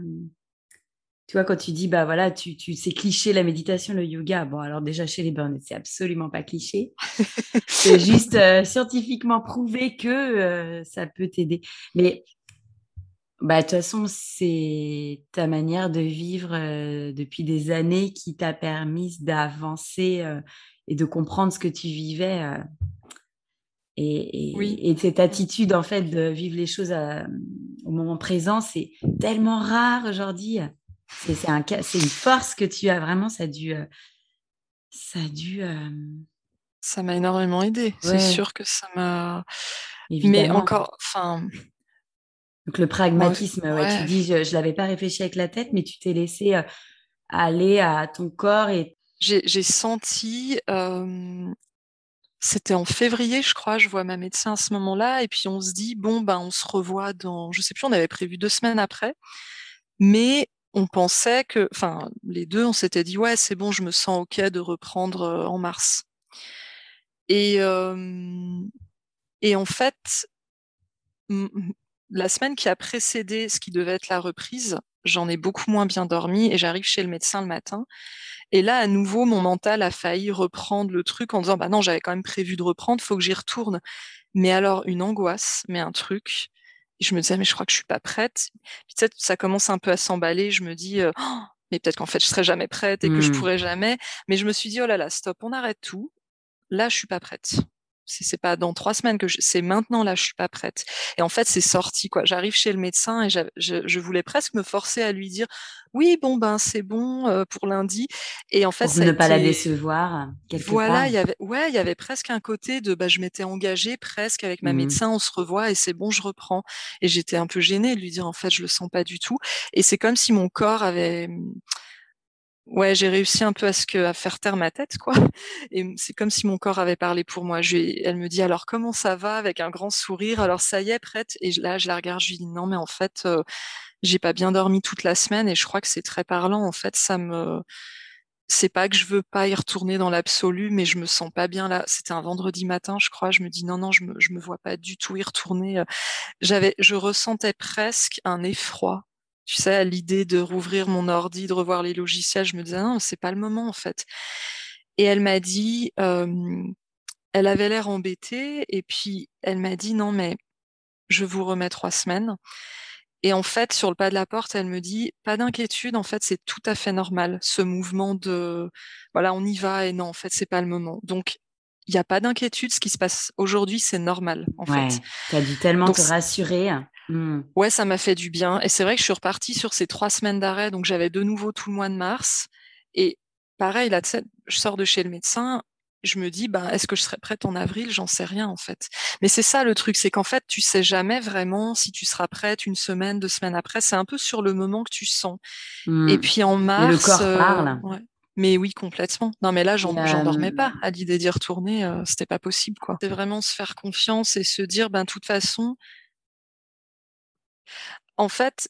tu vois, quand tu dis bah voilà, tu, tu c'est cliché la méditation, le yoga. Bon alors déjà chez les burn c'est absolument pas cliché. c'est juste euh, scientifiquement prouvé que euh, ça peut t'aider. Mais bah, de toute façon, c'est ta manière de vivre depuis des années qui t'a permis d'avancer et de comprendre ce que tu vivais et, cette attitude, en fait, de vivre les choses au moment présent, c'est tellement rare aujourd'hui. C'est un, une force que tu as vraiment, ça a dû. ça a dû. Ça m'a énormément aidé. C'est sûr que ça m'a. Mais encore, enfin. Donc le pragmatisme, tu dis, je ne l'avais pas réfléchi avec la tête, mais tu t'es laissé aller à ton corps et. J'ai senti. C'était en février, je crois, je vois ma médecin à ce moment-là, et puis on se dit, bon, ben, on se revoit dans, je sais plus, on avait prévu deux semaines après, mais on pensait que, enfin, les deux, on s'était dit, ouais, c'est bon, je me sens OK de reprendre en mars. Et, et en fait, la semaine qui a précédé ce qui devait être la reprise, j'en ai beaucoup moins bien dormi et j'arrive chez le médecin le matin. Et là, à nouveau, mon mental a failli reprendre le truc en disant, bah non, j'avais quand même prévu de reprendre, faut que j'y retourne. Mais alors, une angoisse, mais un truc. Et je me disais, mais je crois que je suis pas prête. Puis peut-être ça commence un peu à s'emballer. Je me dis, oh, mais peut-être qu'en fait, je serai jamais prête et que je mmh. pourrai jamais. Mais je me suis dit, oh là là, stop, on arrête tout. Là, je suis pas prête c'est pas dans trois semaines que c'est maintenant là, je suis pas prête. Et en fait, c'est sorti quoi. J'arrive chez le médecin et je, voulais presque me forcer à lui dire oui, bon ben c'est bon euh, pour lundi. Et en fait, pour ne pas la décevoir. Voilà, il y avait ouais, il y avait presque un côté de bah je m'étais engagée presque avec ma mmh. médecin, on se revoit et c'est bon, je reprends. Et j'étais un peu gênée de lui dire en fait je le sens pas du tout. Et c'est comme si mon corps avait ouais, j'ai réussi un peu à ce que à faire taire ma tête, quoi. Et c'est comme si mon corps avait parlé pour moi. Je, elle me dit alors comment ça va avec un grand sourire? Alors ça y est, prête? Et là, je la regarde, je lui dis non, mais en fait, j'ai pas bien dormi toute la semaine et je crois que c'est très parlant. En fait, ça me, c'est pas que je veux pas y retourner dans l'absolu, mais je me sens pas bien là. C'était un vendredi matin, je crois. Je me dis non, non, je me, je me vois pas du tout y retourner. J'avais, je ressentais presque un effroi tu sais, à l'idée de rouvrir mon ordi, de revoir les logiciels, je me disais non, c'est pas le moment en fait. Et elle m'a dit, elle avait l'air embêtée, et puis elle m'a dit non mais je vous remets trois semaines. Et en fait, sur le pas de la porte, elle me dit pas d'inquiétude, en fait, c'est tout à fait normal ce mouvement de voilà, on y va et non, en fait, c'est pas le moment. Donc il n'y a pas d'inquiétude, ce qui se passe aujourd'hui, c'est normal en fait. Tu as dû tellement te rassurer. Mmh. Ouais, ça m'a fait du bien. Et c'est vrai que je suis repartie sur ces trois semaines d'arrêt. Donc, j'avais de nouveau tout le mois de mars. Et pareil, là, je sors de chez le médecin. Je me dis, ben, est-ce que je serai prête en avril? J'en sais rien, en fait. Mais c'est ça le truc, c'est qu'en fait, tu sais jamais vraiment si tu seras prête une semaine, deux semaines après. C'est un peu sur le moment que tu sens. Et mmh. puis en mars. le corps euh, parle. Mais oui, complètement. Non, mais là, j'en dormais pas. À l'idée d'y retourner, euh, c'était pas possible, quoi. C'est vraiment se faire confiance et se dire, ben, de toute façon, en fait,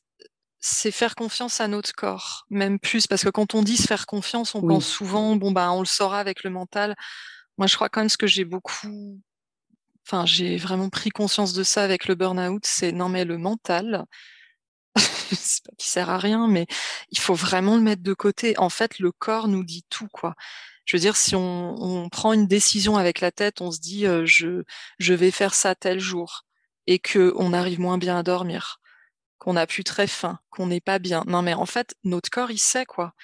c'est faire confiance à notre corps, même plus, parce que quand on dit se faire confiance, on pense souvent, bon, bah, on le saura avec le mental. Moi, je crois quand même ce que j'ai beaucoup, enfin, j'ai vraiment pris conscience de ça avec le burn-out, c'est non, mais le mental, c'est pas qui sert à rien, mais il faut vraiment le mettre de côté. En fait, le corps nous dit tout, quoi. Je veux dire, si on, prend une décision avec la tête, on se dit, euh, je, je vais faire ça tel jour, et que on arrive moins bien à dormir qu'on a plus très faim, qu'on n'est pas bien. Non, mais en fait, notre corps, il sait quoi.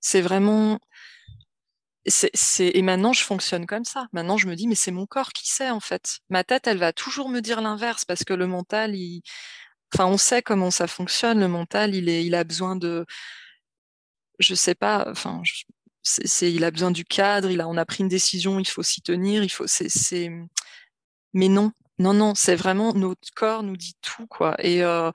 C'est vraiment. C'est, Et maintenant, je fonctionne comme ça. Maintenant, je me dis, mais c'est mon corps qui sait en fait. Ma tête, elle va toujours me dire l'inverse parce que le mental, il. Enfin, on sait comment ça fonctionne. Le mental, il, est, il a besoin de. Je sais pas. Enfin, c'est, il a besoin du cadre. Il a, on a pris une décision, il faut s'y tenir. Il faut. C'est, Mais non, non, non, c'est vraiment notre corps nous dit tout quoi. Et euh,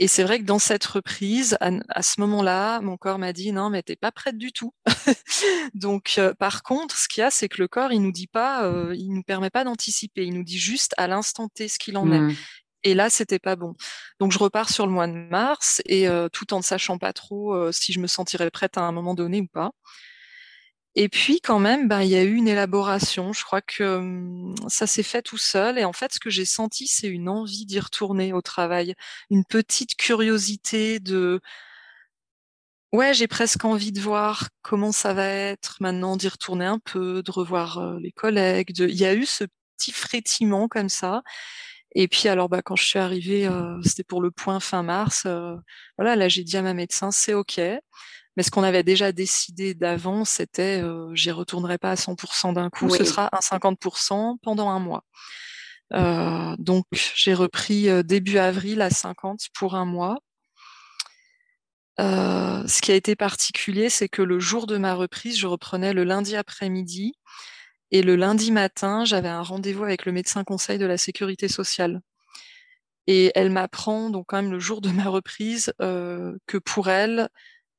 et c'est vrai que dans cette reprise, à, ce moment-là, mon corps m'a dit non, mais t'es pas prête du tout. Donc, euh, par contre, ce qu'il y a, c'est que le corps, il nous dit pas, euh, il nous permet pas d'anticiper. Il nous dit juste à l'instant T ce qu'il en est. Mmh. Et là, c'était pas bon. Donc, je repars sur le mois de mars et tout en ne sachant pas trop si je me sentirais prête à un moment donné ou pas. Et puis quand même, ben, il y a eu une élaboration. Je crois que ça s'est fait tout seul. Et en fait, ce que j'ai senti, c'est une envie d'y retourner au travail, une petite curiosité de ouais, j'ai presque envie de voir comment ça va être maintenant, d'y retourner un peu, de revoir les collègues. Il y a eu ce petit frétiment comme ça. Et puis alors, bah, quand je suis arrivée, c'était pour le point fin mars. voilà, là, j'ai dit à ma médecin, c'est ok. Mais ce qu'on avait déjà décidé d'avant, c'était euh, j'y retournerai pas à 100% d'un coup, ce sera un 50% pendant un mois. Euh, donc j'ai repris euh, début avril à 50% pour un mois. ce qui a été particulier, c'est que le jour de ma reprise, je reprenais le lundi après-midi et le lundi matin, j'avais un rendez-vous avec le médecin conseil de la sécurité sociale. Et elle m'apprend donc quand même le jour de ma reprise euh, que pour elle,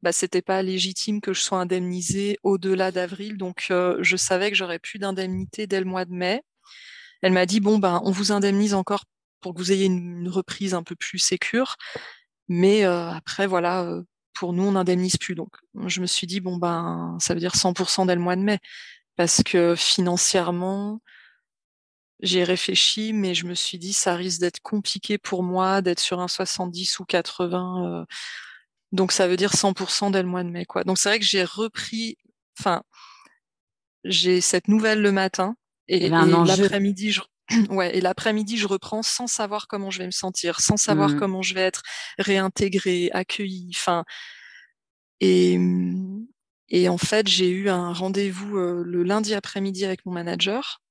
bah, c'était pas légitime que je sois indemnisée au-delà d'avril. Donc euh, je savais que j'aurais plus d'indemnité dès le mois de mai. Elle m'a dit bon ben on vous indemnise encore pour que vous ayez une, reprise un peu plus sécure, mais euh, après voilà pour nous on n'indemnise plus. Donc je me suis dit bon ben ça veut dire 100% dès le mois de mai parce que financièrement j'ai réfléchi, mais je me suis dit, ça risque d'être compliqué pour moi d'être sur un 70 ou 80. Donc, ça veut dire 100% dès le mois de mai, quoi. Donc, c'est vrai que j'ai repris, enfin, j'ai cette nouvelle le matin et, l'après-midi, je, ouais, et l'après-midi, je reprends sans savoir comment je vais me sentir, sans savoir mmh. comment je vais être réintégrée, accueillie, enfin, et, et en fait, j'ai eu un rendez-vous euh, le lundi après-midi avec mon manager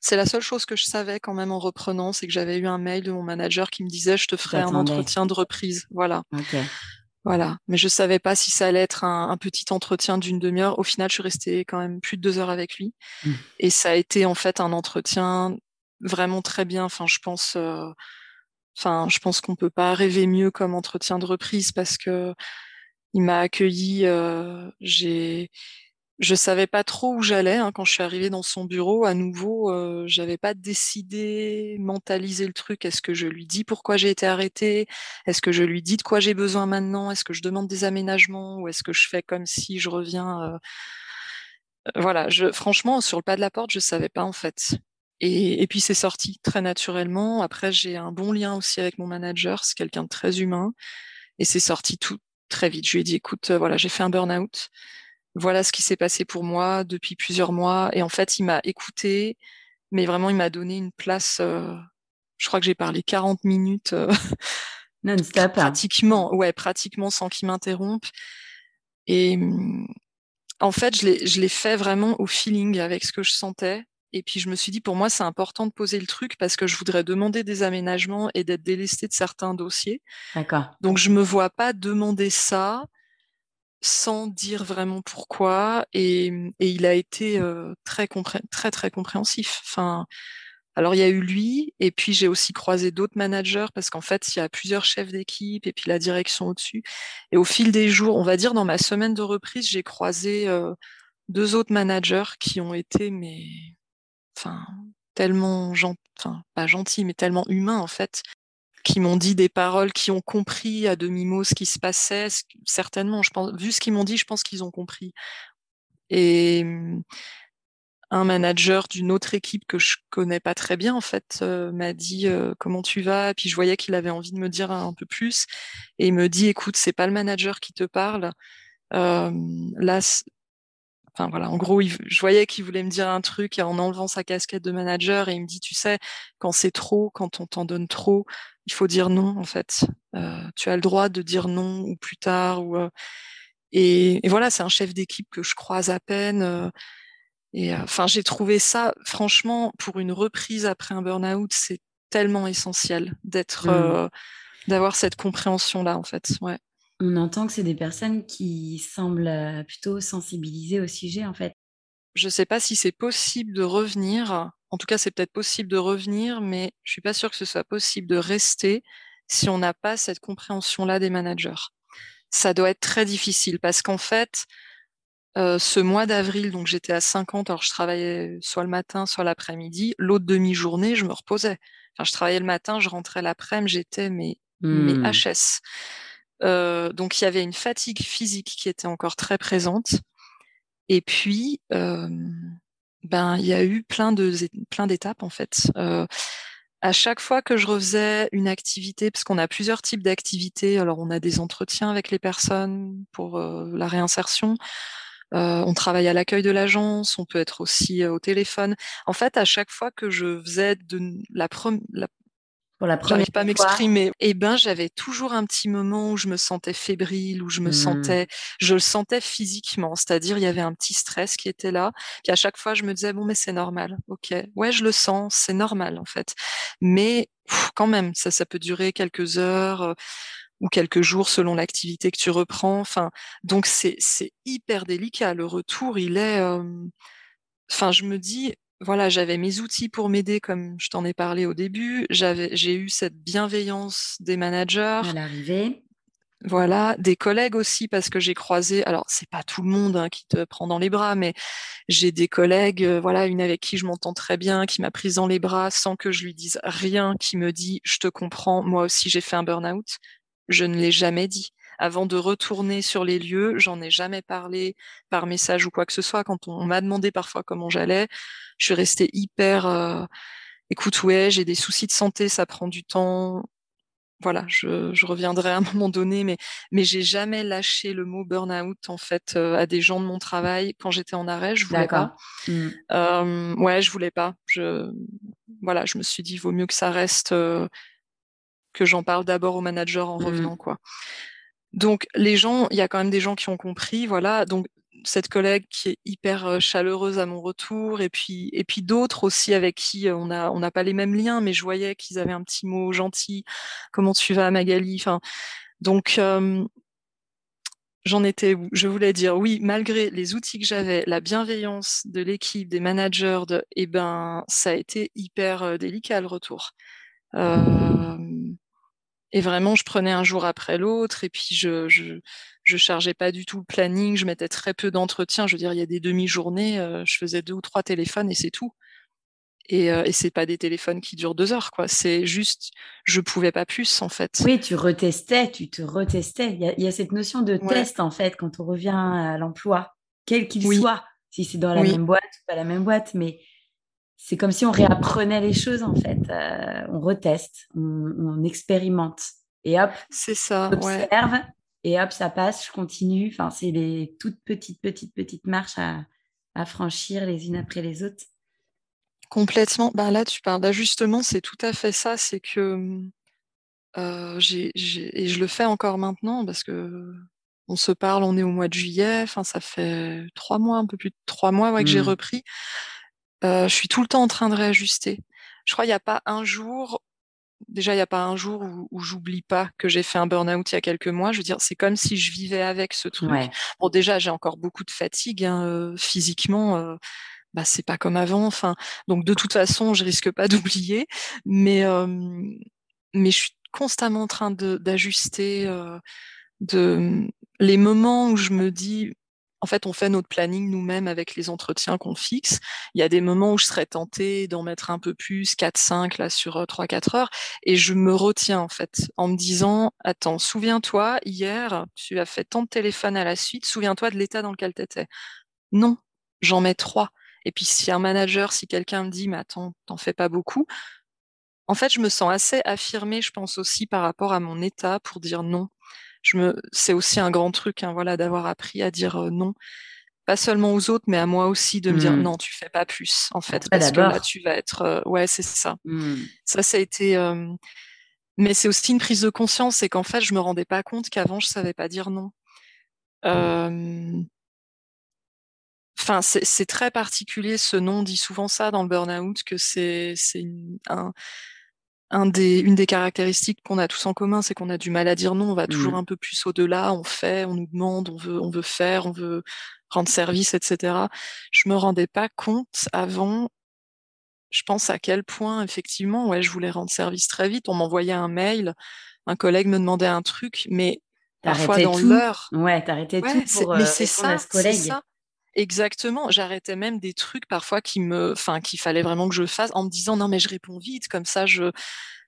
c'est la seule chose que je savais quand même en reprenant, c'est que j'avais eu un mail de mon manager qui me disait je te ferai un entretien de reprise. Voilà. Voilà. Mais je savais pas si ça allait être un, petit entretien d'une demi-heure. Au final, je suis restée quand même plus de deux heures avec lui. Mmh. Et ça a été en fait un entretien vraiment très bien. Enfin, je pense, euh, enfin, je pense qu'on peut pas rêver mieux comme entretien de reprise parce que il m'a accueilli. Euh, j'ai je savais pas trop où j'allais hein, quand je suis arrivée dans son bureau. À nouveau, euh, j'avais pas décidé, mentalisé le truc. Est-ce que je lui dis pourquoi j'ai été arrêtée Est-ce que je lui dis de quoi j'ai besoin maintenant Est-ce que je demande des aménagements ou est-ce que je fais comme si je reviens euh... Voilà, je, franchement, sur le pas de la porte, je savais pas en fait. Et, et puis c'est sorti très naturellement. Après, j'ai un bon lien aussi avec mon manager. C'est quelqu'un de très humain et c'est sorti tout très vite. Je lui ai dit, écoute, euh, voilà, j'ai fait un burn-out voilà ce qui s'est passé pour moi depuis plusieurs mois. Et en fait, il m'a écouté, mais vraiment, il m'a donné une place. Euh, je crois que j'ai parlé 40 minutes. Euh, Non-stop. pratiquement, ouais, pratiquement sans qu'il m'interrompe. Et mm, en fait, je l'ai fait vraiment au feeling avec ce que je sentais. Et puis je me suis dit, pour moi, c'est important de poser le truc parce que je voudrais demander des aménagements et d'être délesté de certains dossiers. D'accord. Donc je me vois pas demander ça sans dire vraiment pourquoi et, il a été très très très compréhensif. Enfin, alors il y a eu lui et puis j'ai aussi croisé d'autres managers parce qu'en fait il y a plusieurs chefs d'équipe et puis la direction au-dessus. Et au fil des jours, on va dire dans ma semaine de reprise, j'ai croisé deux autres managers qui ont été mais enfin tellement gentils, pas gentils mais tellement humains en fait qui m'ont dit des paroles, qui ont compris à demi-mot ce qui se passait. Certainement, je pense, vu ce qu'ils m'ont dit, je pense qu'ils ont compris. Et mmh, un manager d'une autre équipe que je connais pas très bien, en fait, euh, m'a dit euh, comment tu vas? Et puis je voyais qu'il avait envie de me dire un, peu plus. Et il me dit, écoute, c'est pas le manager qui te parle. Euh, là, Enfin voilà, en gros, je voyais qu'il voulait me dire un truc en enlevant sa casquette de manager et il me dit, tu sais, quand c'est trop, quand on t'en donne trop, il faut dire non en fait. Euh, tu as le droit de dire non ou plus tard ou euh, et, voilà, c'est un chef d'équipe que je croise à peine. Euh, et enfin, j'ai trouvé ça, franchement, pour une reprise après un burn-out, c'est tellement essentiel d'être, mmh. d'avoir cette compréhension là en fait. Ouais on entend que c'est des personnes qui semblent plutôt sensibilisées au sujet, en fait. Je ne sais pas si c'est possible de revenir. En tout cas, c'est peut-être possible de revenir, mais je suis pas sûre que ce soit possible de rester si on n'a pas cette compréhension-là des managers. Ça doit être très difficile parce qu'en fait, euh, ce mois d'avril, donc j'étais à 50, alors je travaillais soit le matin, soit l'après-midi. L'autre demi-journée, je me reposais. Enfin, je travaillais le matin, je rentrais l'après-midi, j'étais mes, mes HS. Euh, donc il y avait une fatigue physique qui était encore très présente. Et puis, euh, ben il y a eu plein de plein d'étapes en fait. Euh, à chaque fois que je refaisais une activité, parce qu'on a plusieurs types d'activités, alors on a des entretiens avec les personnes pour la réinsertion, on travaille à l'accueil de l'agence, on peut être aussi au téléphone. En fait, à chaque fois que je faisais de la, la pour la première pas à m'exprimer. Eh ben, j'avais toujours un petit moment où je me sentais fébrile, où je me mmh. sentais, je le sentais physiquement, c'est-à-dire il y avait un petit stress qui était là. Puis à chaque fois, je me disais bon, mais c'est normal, ok, ouais, je le sens, c'est normal en fait. Mais quand même, ça, ça peut durer quelques heures. ou quelques jours selon l'activité que tu reprends. Enfin, donc c'est c'est hyper délicat. Le retour, il est. Euh, enfin, je me dis, voilà, j'avais mes outils pour m'aider, comme je t'en ai parlé au début. J'avais, j'ai eu cette bienveillance des managers. À l'arrivée. Voilà, des collègues aussi parce que j'ai croisé. Alors c'est pas tout le monde hein, qui te prend dans les bras, mais j'ai des collègues, euh, voilà, une avec qui je m'entends très bien, qui m'a prise dans les bras sans que je lui dise rien, qui me dit je te comprends, moi aussi j'ai fait un burn-out. Je ne l'ai jamais dit. Avant de retourner sur les lieux, j'en ai jamais parlé par message ou quoi que ce soit. Quand on, m'a demandé parfois comment j'allais, je suis restée hyper. Euh, écoute, ouais, j'ai des soucis de santé, ça prend du temps voilà, je, je, reviendrai à un moment donné, mais mais j'ai jamais lâché le mot burn-out en fait euh, à des gens de mon travail quand j'étais en arrêt. Je voulais pas. Mmh. Euh, ouais, je voulais pas. Je voilà, je me suis dit vaut mieux que ça reste euh, que j'en parle d'abord au manager en mmh. revenant quoi. Donc les gens, il y a quand même des gens qui ont compris, voilà. Donc cette collègue qui est hyper euh, chaleureuse à mon retour, et puis et puis d'autres aussi avec qui euh, on a on n'a pas les mêmes liens, mais je voyais qu'ils avaient un petit mot gentil. Comment tu vas, Magali? Enfin, donc euh, j'en étais Je voulais dire oui, malgré les outils que j'avais, la bienveillance de l'équipe, des managers, de, eh ben ça a été hyper délicat le retour. Et vraiment, je prenais un jour après l'autre, et puis je, je je chargeais pas du tout le planning, je mettais très peu d'entretien. Je veux dire, il y a des demi-journées, euh, je faisais deux ou trois téléphones et c'est tout. Et, euh, et c'est pas des téléphones qui durent deux heures, quoi. C'est juste, je pouvais pas plus, en fait. Oui, tu retestais, tu te retestais. Il y a, cette notion de test, en fait, quand on revient à l'emploi, quel qu'il soit, si c'est dans la même boîte ou pas la même boîte, mais c'est comme si on réapprenait les choses, en fait. Euh, on reteste, on, expérimente. Et hop, c'est ça, observe, et hop, ça passe, je continue. Enfin, c'est les toutes petites, petites, petites marches à, franchir les unes après les autres. Complètement. Ben là, tu parles d'ajustement, c'est tout à fait ça. C'est que euh, j'ai, et je le fais encore maintenant parce que on se parle, on est au mois de juillet. Enfin, ça fait trois mois, un peu plus de trois mois que j'ai mmh. repris. Euh, je suis tout le temps en train de réajuster. Je crois qu'il n'y a pas un jour déjà, il n'y a pas un jour où, j'oublie pas que j'ai fait un burn-out il y a quelques mois. Je veux dire, c'est comme si je vivais avec ce truc. Bon, déjà, j'ai encore beaucoup de fatigue hein, euh, physiquement. Euh, bah, c'est pas comme avant. Enfin, donc de toute façon, je risque pas d'oublier. Mais euh, mais je suis constamment en train d'ajuster de les moments où je me dis en fait, on fait notre planning nous-mêmes avec les entretiens qu'on fixe. Il y a des moments où je serais tentée d'en mettre un peu plus, 4-5 là sur 3-4 euh, heures, et je me retiens en fait en me disant attends, souviens-toi, hier tu as fait tant de téléphones à la suite, souviens-toi de l'état dans lequel tu étais. Non, j'en mets trois. Et puis si un manager, si quelqu'un me dit mais attends, t'en fais pas beaucoup, en fait, je me sens assez affirmée, je pense aussi par rapport à mon état pour dire non c'est aussi un grand truc, hein, voilà, d'avoir appris à dire euh, non, pas seulement aux autres, mais à moi aussi, de me dire mmh. non, tu fais pas plus, en fait, parce que là, tu vas être, euh, ouais, c'est ça. Mmh. Ça, ça a été, mais c'est aussi une prise de conscience, c'est qu'en fait, je me rendais pas compte qu'avant, je savais pas dire non. Enfin, c'est très particulier ce nom dit souvent ça dans le burn-out que c'est un, des, une des caractéristiques qu'on a tous en commun, c'est qu'on a du mal à dire non. On va toujours mmh. un peu plus au-delà. On fait, on nous demande, on veut, on veut faire, on veut rendre service, etc. Je me rendais pas compte avant. Je pense à quel point effectivement, ouais, je voulais rendre service très vite. On m'envoyait un mail, un collègue me demandait un truc, mais parfois dans l'heure. Ouais, t'arrêtais tout pour mais euh, c'est ça, C'est ça. Exactement. J'arrêtais même des trucs parfois qui me, enfin, qu'il fallait vraiment que je fasse en me disant non mais je réponds vite, comme ça je,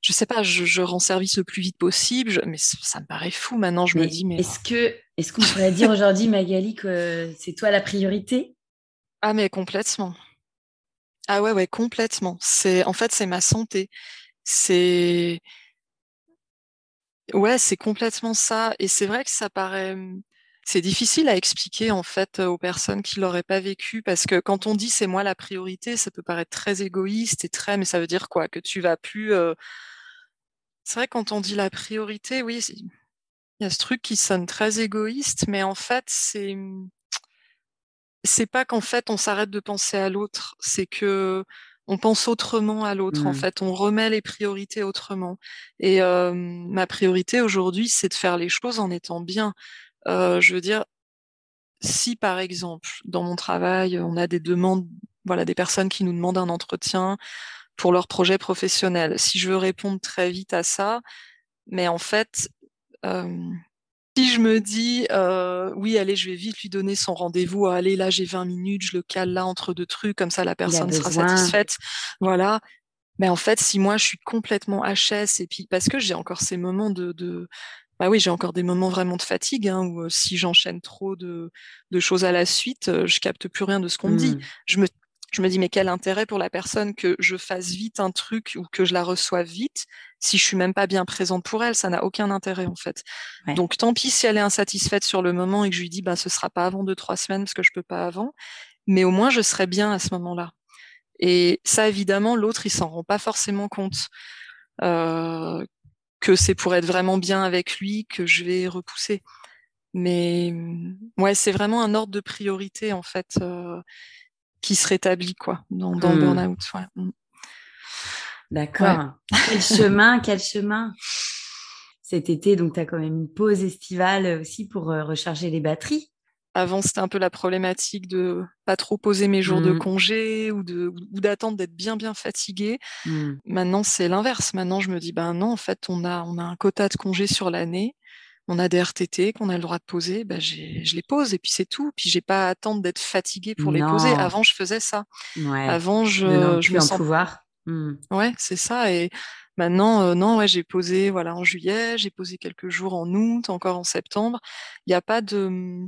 je sais pas, je, rends service le plus vite possible. mais ça me paraît fou maintenant. Je me dis mais est-ce que, est-ce qu'on pourrait dire aujourd'hui Magali que c'est toi la priorité? Ah mais complètement. Ah ouais ouais complètement. C'est en fait c'est ma santé. C'est ouais c'est complètement ça. Et c'est vrai que ça paraît c'est difficile à expliquer en fait aux personnes qui l'auraient pas vécu parce que quand on dit c'est moi la priorité, ça peut paraître très égoïste et très, mais ça veut dire quoi? Que tu vas plus. Euh, c'est vrai quand on dit la priorité, oui, il y a ce truc qui sonne très égoïste, mais en fait c'est c'est pas qu'en fait on s'arrête de penser à l'autre, c'est que on pense autrement à l'autre. En Mmh. fait, on remet les priorités autrement. Et euh, ma priorité aujourd'hui, c'est de faire les choses en étant bien. Euh, je veux dire, si par exemple, dans mon travail, on a des demandes, voilà, des personnes qui nous demandent un entretien pour leur projet professionnel, si je veux répondre très vite à ça, mais en fait, euh, si je me dis euh, oui, allez, je vais vite lui donner son rendez-vous, allez, là j'ai 20 minutes, je le cale là entre deux trucs, comme ça la personne sera satisfaite. Voilà. Mais en fait, si moi je suis complètement HS et puis parce que j'ai encore ces moments de, de bah oui, j'ai encore des moments vraiment de fatigue hein, où euh, si j'enchaîne trop de, de choses à la suite, euh, je capte plus rien de ce qu'on me dit. Mmh. Je me je me dis mais quel intérêt pour la personne que je fasse vite un truc ou que je la reçoive vite si je suis même pas bien présente pour elle, ça n'a aucun intérêt en fait. Ouais. Donc tant pis si elle est insatisfaite sur le moment et que je lui dis bah ce sera pas avant deux trois semaines parce que je peux pas avant, mais au moins je serai bien à ce moment-là. Et ça évidemment l'autre il s'en rend pas forcément compte euh, que c'est pour être vraiment bien avec lui que je vais repousser. Mais ouais c'est vraiment un ordre de priorité en fait. Euh, qui se rétablit quoi dans, dans Mmh. le burn-out. Ouais. Mmh. D'accord. Quel chemin, quel chemin? Cet été, donc, tu as quand même une pause estivale aussi pour euh, recharger les batteries. Avant, c'était un peu la problématique de pas trop poser mes jours de Mmh. congé ou de ou d'attendre d'être bien bien fatigué. Mmh. Maintenant, c'est l'inverse. Maintenant, je me dis ben non, en fait, on a on a un quota de congés sur l'année. On a des RTT qu'on a le droit de poser, ben je les pose et puis c'est tout. Puis j'ai pas à attendre d'être fatiguée pour les poser. Avant, je faisais ça. Ouais. Avant, je, non je me en sens pouvoir. Mmh. Ouais, c'est ça. Et maintenant, euh, non, ouais, j'ai posé voilà en juillet, j'ai posé quelques jours en août, encore en septembre. Il n'y a pas de,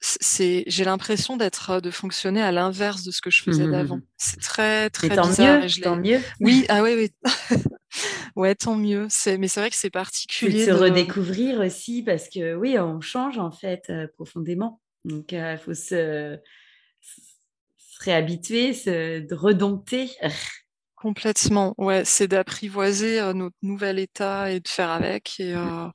c'est, j'ai l'impression d'être, de fonctionner à l'inverse de ce que je faisais Mmh, mmh, d'avant. mmh. C'est très très Mais tant bizarre. mieux, et je tant mieux. Oui, ah oui, oui. ouais, tant mieux. C'est, mais c'est vrai que c'est de particulier. se de- redécouvrir aussi parce que oui, on change en fait euh, profondément. Donc, il faut se, se réhabituer, se redompter. Complètement, ouais, c'est d'apprivoiser euh, notre nouvel état et de faire avec. Et la-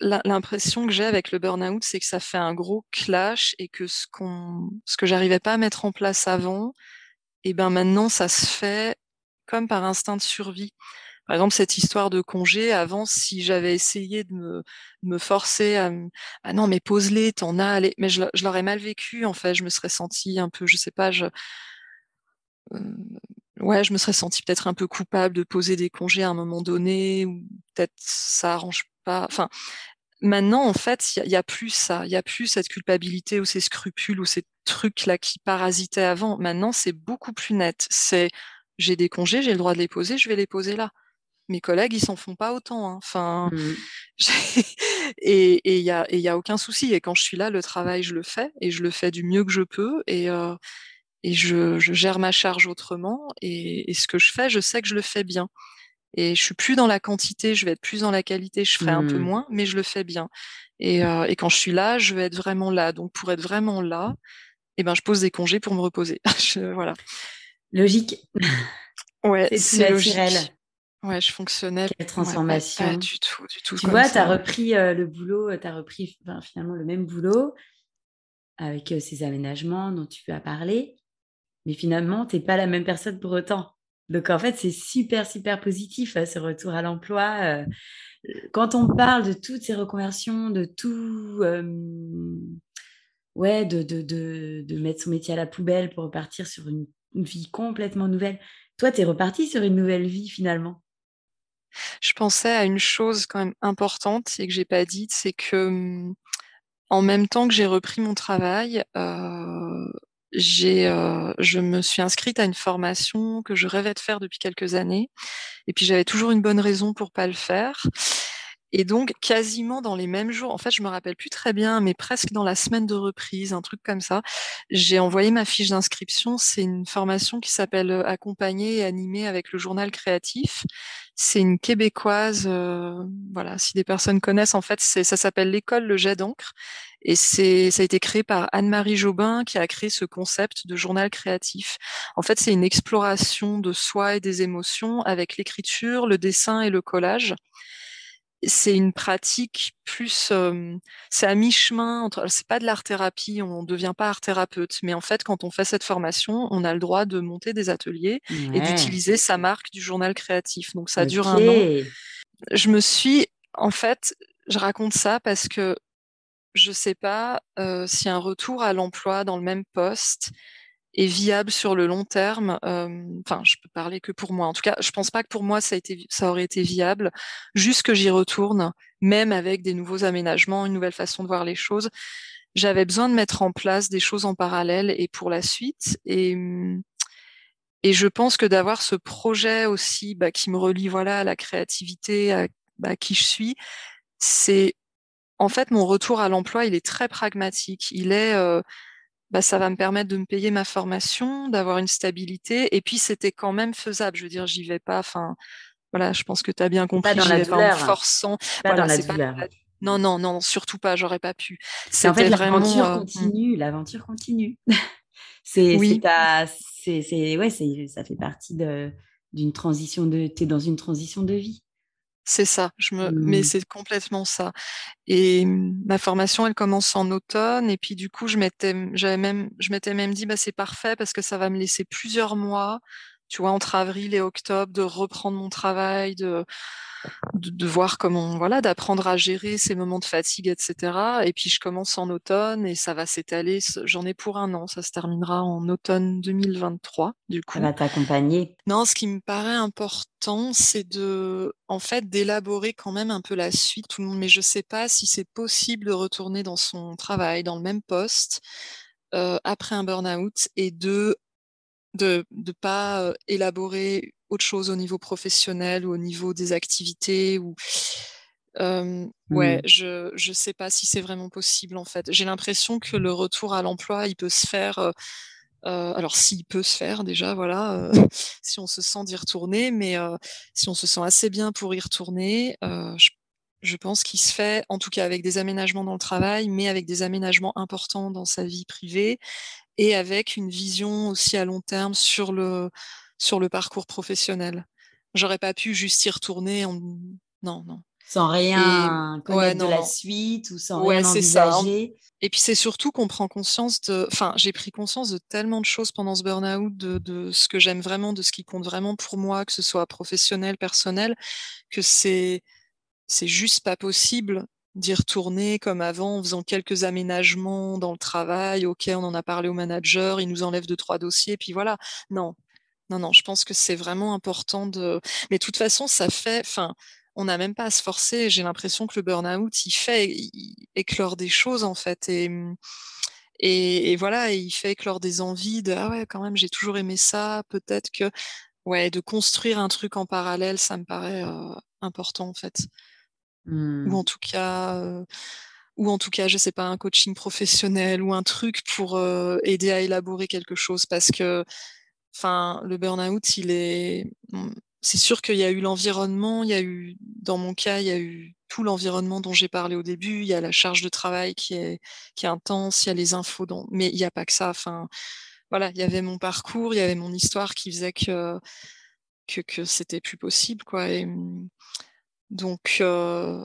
l'impression que j'ai avec le burn-out, c'est que ça fait un gros clash et que ce qu'on, ce que j'arrivais pas à mettre en place avant, et ben maintenant ça se fait comme par instinct de survie. Par exemple, cette histoire de congé, avant, si j'avais essayé de me, de me forcer à, ah non, mais pose-les, t'en as, allez, mais je l'aurais mal vécu, en fait, je me serais sentie un peu, je sais pas, je, euh, ouais, je me serais sentie peut-être un peu coupable de poser des congés à un moment donné, ou peut-être ça arrange pas. Enfin, maintenant, en fait, il y, a- plus ça, il y a plus cette culpabilité ou ces scrupules ou ces trucs-là qui parasitaient avant. Maintenant, c'est beaucoup plus net. C'est, j'ai des congés, j'ai le droit de les poser, je vais les poser là. Mes collègues, ils s'en font pas autant. hein. Enfin, Mmh. j'ai- et il y a, et y a aucun souci. Et quand je suis là, le travail, je le fais et je le fais du mieux que je peux. Et, euh, et je, je gère ma charge autrement. Et, et ce que je fais, je sais que je le fais bien. Et je suis plus dans la quantité, je vais être plus dans la qualité, je ferai un peu Mmh. moins, mais je le fais bien. Et, euh, et quand je suis là, je vais être vraiment là. Donc pour être vraiment là, eh ben, je pose des congés pour me reposer. Je- voilà. Logique. Ouais, C'est logique. Ouais, je fonctionnais. Quelle ouais, pas- transformation. pas du tout, du tout. Tu comme vois, tu as repris euh, le boulot, tu as repris finalement le même boulot avec euh, ces aménagements dont tu as parlé, mais finalement, tu n'es pas la même personne pour autant. Donc en fait, c'est super, super positif euh, ce retour à l'emploi. euh, quand on parle de toutes ces reconversions, de tout, euh, ouais, de, de, de, de mettre son métier à la poubelle pour repartir sur une, vie complètement nouvelle, toi, tu es reparti sur une nouvelle vie finalement? Je pensais à une chose quand même importante et que j'ai pas dite, c'est que en même temps que j'ai repris mon travail, euh, euh, je me suis inscrite à une formation que je rêvais de faire depuis quelques années, et puis j'avais toujours une bonne raison pour pas le faire. Et donc, quasiment dans les mêmes jours, en fait, je me rappelle plus très bien, mais presque dans la semaine de reprise, un truc comme ça, j'ai envoyé ma fiche d'inscription. C'est une formation qui s'appelle euh, Accompagner et animer avec le journal créatif. C'est une québécoise, euh, voilà, si des personnes connaissent, en fait, ça s'appelle l'école Le Jet d'encre. Et c'est, ça a été créé par Anne-Marie Jobin qui a créé ce concept de journal créatif. En fait, c'est une exploration de soi et des émotions avec l'écriture, le dessin et le collage. C'est une pratique plus, c'est à mi-chemin entre. C'est pas de l'art thérapie, on ne devient pas art thérapeute, mais en fait, quand on fait cette formation, on a le droit de monter des ateliers et d'utiliser sa marque du journal créatif. Donc ça dure un an. Je me suis, en fait, je raconte ça parce que je sais pas si un retour à l'emploi dans le même poste est viable sur le long terme. Enfin, je peux parler que pour moi. En tout cas, je pense pas que pour moi ça, a été, ça aurait été viable. Juste que j'y retourne, même avec des nouveaux aménagements, une nouvelle façon de voir les choses. J'avais besoin de mettre en place des choses en parallèle et pour la suite. Et, et je pense que d'avoir ce projet aussi bah, qui me relie voilà à la créativité, à qui je suis, c'est en fait mon retour à l'emploi. Il est très pragmatique. Il est bah, ça va me permettre de me payer ma formation, d'avoir une stabilité. Et puis, c'était quand même faisable. Je veux dire, j'y vais pas. Enfin, voilà, je pense que tu as bien compris. Pas dans la douleur. Pas en forçant. Pas dans la douleur. Non, non, non, surtout pas. J'aurais pas pu. C'est en fait l'aventure euh, continue. L'aventure continue. c'est, oui. c'est, ouais, ça fait partie de, d'une transition de. T'es dans une transition de vie. C'est ça, je me, mais mmh. c'est complètement ça. Et ma formation, elle commence en automne, et puis du coup, je m'étais, j'avais même, je m'étais même dit, bah c'est parfait parce que ça va me laisser plusieurs mois, tu vois, entre avril et octobre, de reprendre mon travail, de, de, voir comment, voilà, d'apprendre à gérer ces moments de fatigue, etc. Et puis je commence en automne et ça va s'étaler. J'en ai pour un an. Ça se terminera en automne 2023. Du coup. Ça va t'accompagner? Non, ce qui me paraît important, c'est de, en fait, d'élaborer quand même un peu la suite. Tout le monde, mais je sais pas si c'est possible de retourner dans son travail, dans le même poste. Euh, après un burn-out et de de ne pas élaborer autre chose au niveau professionnel ou au niveau des activités ou ouais, mmh. je je sais pas si c'est vraiment possible en fait. J'ai l'impression que le retour à l'emploi, il peut se faire. alors s'il peut se faire déjà, voilà, si on se sent d'y retourner, mais si on se sent assez bien pour y retourner, je, je, pense qu'il se fait, en tout cas avec des aménagements dans le travail, mais avec des aménagements importants dans sa vie privée et avec une vision aussi à long terme sur le, sur le parcours professionnel. J'aurais pas pu juste y retourner en... Non, non. Sans rien connaître de la suite ou sans rien envisager. Et puis c'est surtout qu'on prend conscience de... Enfin, j'ai pris conscience de tellement de choses pendant ce burn-out, de, de ce que j'aime vraiment, de ce qui compte vraiment pour moi, que ce soit professionnel, personnel, que c'est c'est juste pas possible d'y retourner comme avant en faisant quelques aménagements dans le travail. Ok, on en a parlé au manager, il nous enlève deux, trois dossiers, puis voilà. Non, non, non, je pense que c'est vraiment important de. Mais de toute façon, ça fait. Enfin, on n'a même pas à se forcer. J'ai l'impression que le burn-out, il fait éclore des choses, en fait. Et, et, voilà, il fait éclore des envies de Ah ouais, quand même, j'ai toujours aimé ça. Peut-être que. Ouais, de construire un truc en parallèle, ça me paraît important, en fait ou mmh. en tout cas ou en tout cas je sais pas un coaching professionnel ou un truc pour aider à élaborer quelque chose parce que enfin le burn-out il est mmh, c'est sûr qu'il y a eu l'environnement, il y a eu, dans mon cas, il y a eu tout l'environnement dont j'ai parlé au début, il y a la charge de travail qui est, qui est intense, il y a les infos, dont, mais il n'y a pas que ça. Enfin, voilà, il y avait mon parcours, il y avait mon histoire qui faisait que, que, que c'était plus possible, quoi. Et, mmh, donc, euh,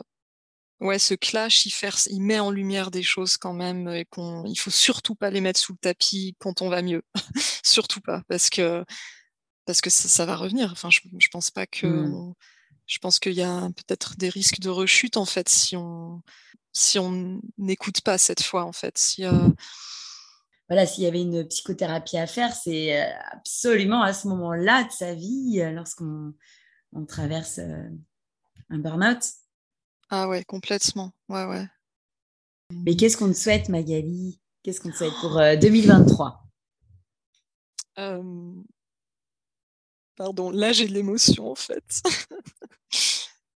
ouais, ce clash, il, il, met en lumière des choses quand même et qu'on, il faut surtout pas les mettre sous le tapis quand on va mieux. surtout pas, parce que, parce que ça, va revenir. Enfin, je, je pense pas que, mmh. je pense qu'il y a peut-être des risques de rechute en fait si on, si on n'écoute pas cette fois en fait. Si, euh voilà, s'il y avait une psychothérapie à faire, c'est euh, absolument à ce moment-là de sa vie, lorsqu'on on traverse un burn-out. Ah ouais, complètement. Ouais, ouais. Mais qu'est-ce qu'on te souhaite, Magali? Qu'est-ce qu'on te souhaite pour 2023 euh, Pardon, là j'ai de l'émotion en fait.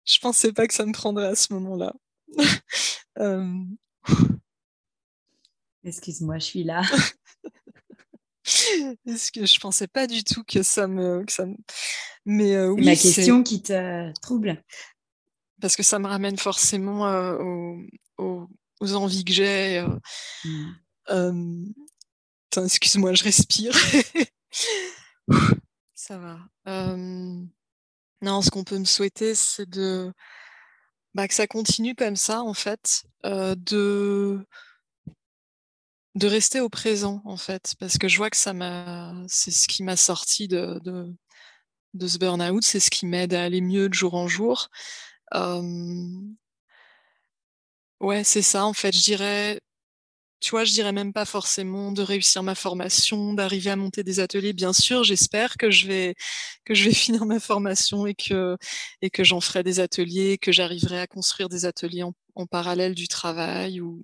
je pensais pas que ça me prendrait à ce moment-là. Euh, Excuse-moi, je suis là. Est-ce que je pensais pas du tout que ça me. Que ça Mais euh, oui, ma question qui te trouble parce que ça me ramène forcément euh, aux, envies que j'ai. Euh, mmh. excuse-moi, je respire. ça va. non, ce qu'on peut me souhaiter, c'est de, bah, que ça continue comme ça, en fait, de de rester au présent, en fait, parce que je vois que ça m'a c'est ce qui m'a sorti de de de ce burn-out, c'est ce qui m'aide à aller mieux de jour en jour. Ouais, c'est ça, en fait, je dirais tu vois, je dirais même pas forcément de réussir ma formation, d'arriver à monter des ateliers. Bien sûr, j'espère que je vais que je vais finir ma formation et que et que j'en ferai des ateliers, que j'arriverai à construire des ateliers en, en parallèle du travail ou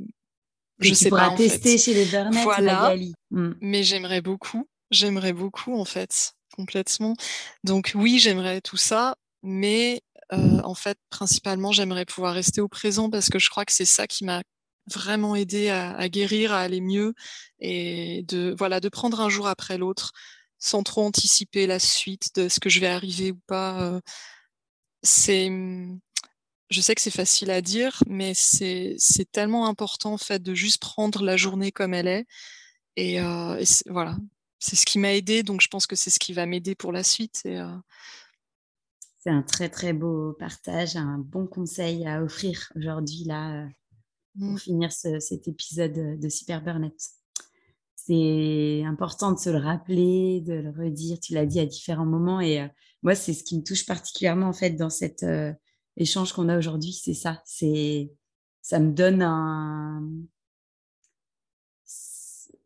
je tu sais pas en tester chez les Burnett, voilà. Mmh. Mais j'aimerais beaucoup, j'aimerais beaucoup en fait, complètement. Donc oui, j'aimerais tout ça, mais euh, en fait, principalement, j'aimerais pouvoir rester au présent parce que je crois que c'est ça qui m'a vraiment aidé à, guérir, à aller mieux et de voilà de prendre un jour après l'autre sans trop anticiper la suite de ce que je vais arriver ou pas. Euh, c'est je sais que c'est facile à dire, mais c'est tellement important en fait de juste prendre la journée comme elle est et, euh, voilà c'est ce qui m'a aidé donc je pense que c'est ce qui va m'aider pour la suite c'est un très très beau partage, un bon conseil à offrir aujourd'hui là pour mmh. finir cet épisode de Super Burnett. C'est important de se le rappeler, de le redire. Tu l'as dit à différents moments et euh, moi c'est ce qui me touche particulièrement en fait dans cet euh, échange qu'on a aujourd'hui, c'est ça. C'est ça me donne un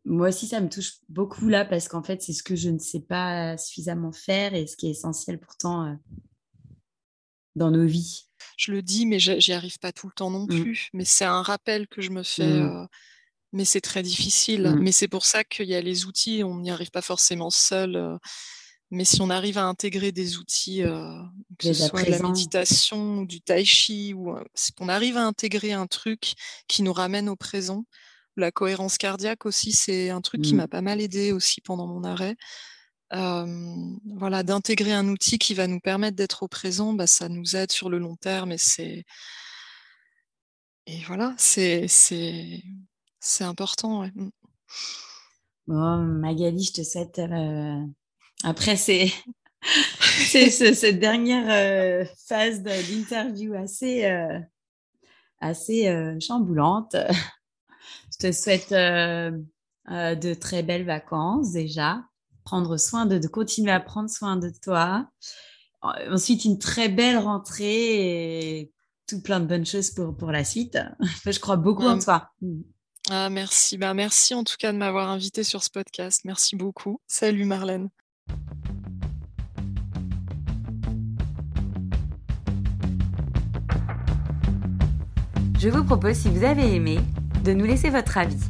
moi aussi, ça me touche beaucoup là parce qu'en fait, c'est ce que je ne sais pas suffisamment faire et ce qui est essentiel pourtant euh, dans nos vies. Je le dis, mais j'y arrive pas tout le temps non mmh. plus. Mais c'est un rappel que je me fais. Mmh. mais c'est très difficile. Mmh. Mais c'est pour ça qu'il y a les outils. On n'y arrive pas forcément seul. mais si on arrive à intégrer des outils, que ce soit de la méditation ou du tai chi, ou qu'on arrive à intégrer un truc qui nous ramène au présent, la cohérence cardiaque aussi, c'est un truc qui m'a pas mal aidé aussi pendant mon arrêt voilà, d'intégrer un outil qui va nous permettre d'être au présent, bah, ça nous aide sur le long terme et c'est et voilà, c'est c'est c'est important. Ouais. Mmh. Bon, Magali, je te souhaite euh, après c'est c'est cette dernière euh, phase d'interview assez assez chamboulante. Je te souhaite de très belles vacances déjà prendre soin de, de continuer à prendre soin de toi. Ensuite, une très belle rentrée et tout plein de bonnes choses pour, pour la suite. je crois beaucoup en toi. Ah, merci. Bah, merci en tout cas de m'avoir invité sur ce podcast. Merci beaucoup. Salut Marlène. Je vous propose, si vous avez aimé, de nous laisser votre avis,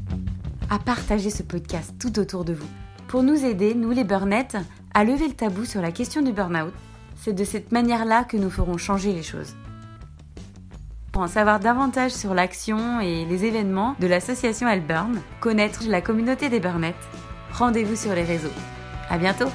à partager ce podcast tout autour de vous pour nous aider, nous les Burnettes, à lever le tabou sur la question du burn-out. C'est de cette manière-là que nous ferons changer les choses. Pour en savoir davantage sur l'action et les événements de l'association Burn, connaître la communauté des Burnettes, rendez-vous sur les réseaux. À bientôt!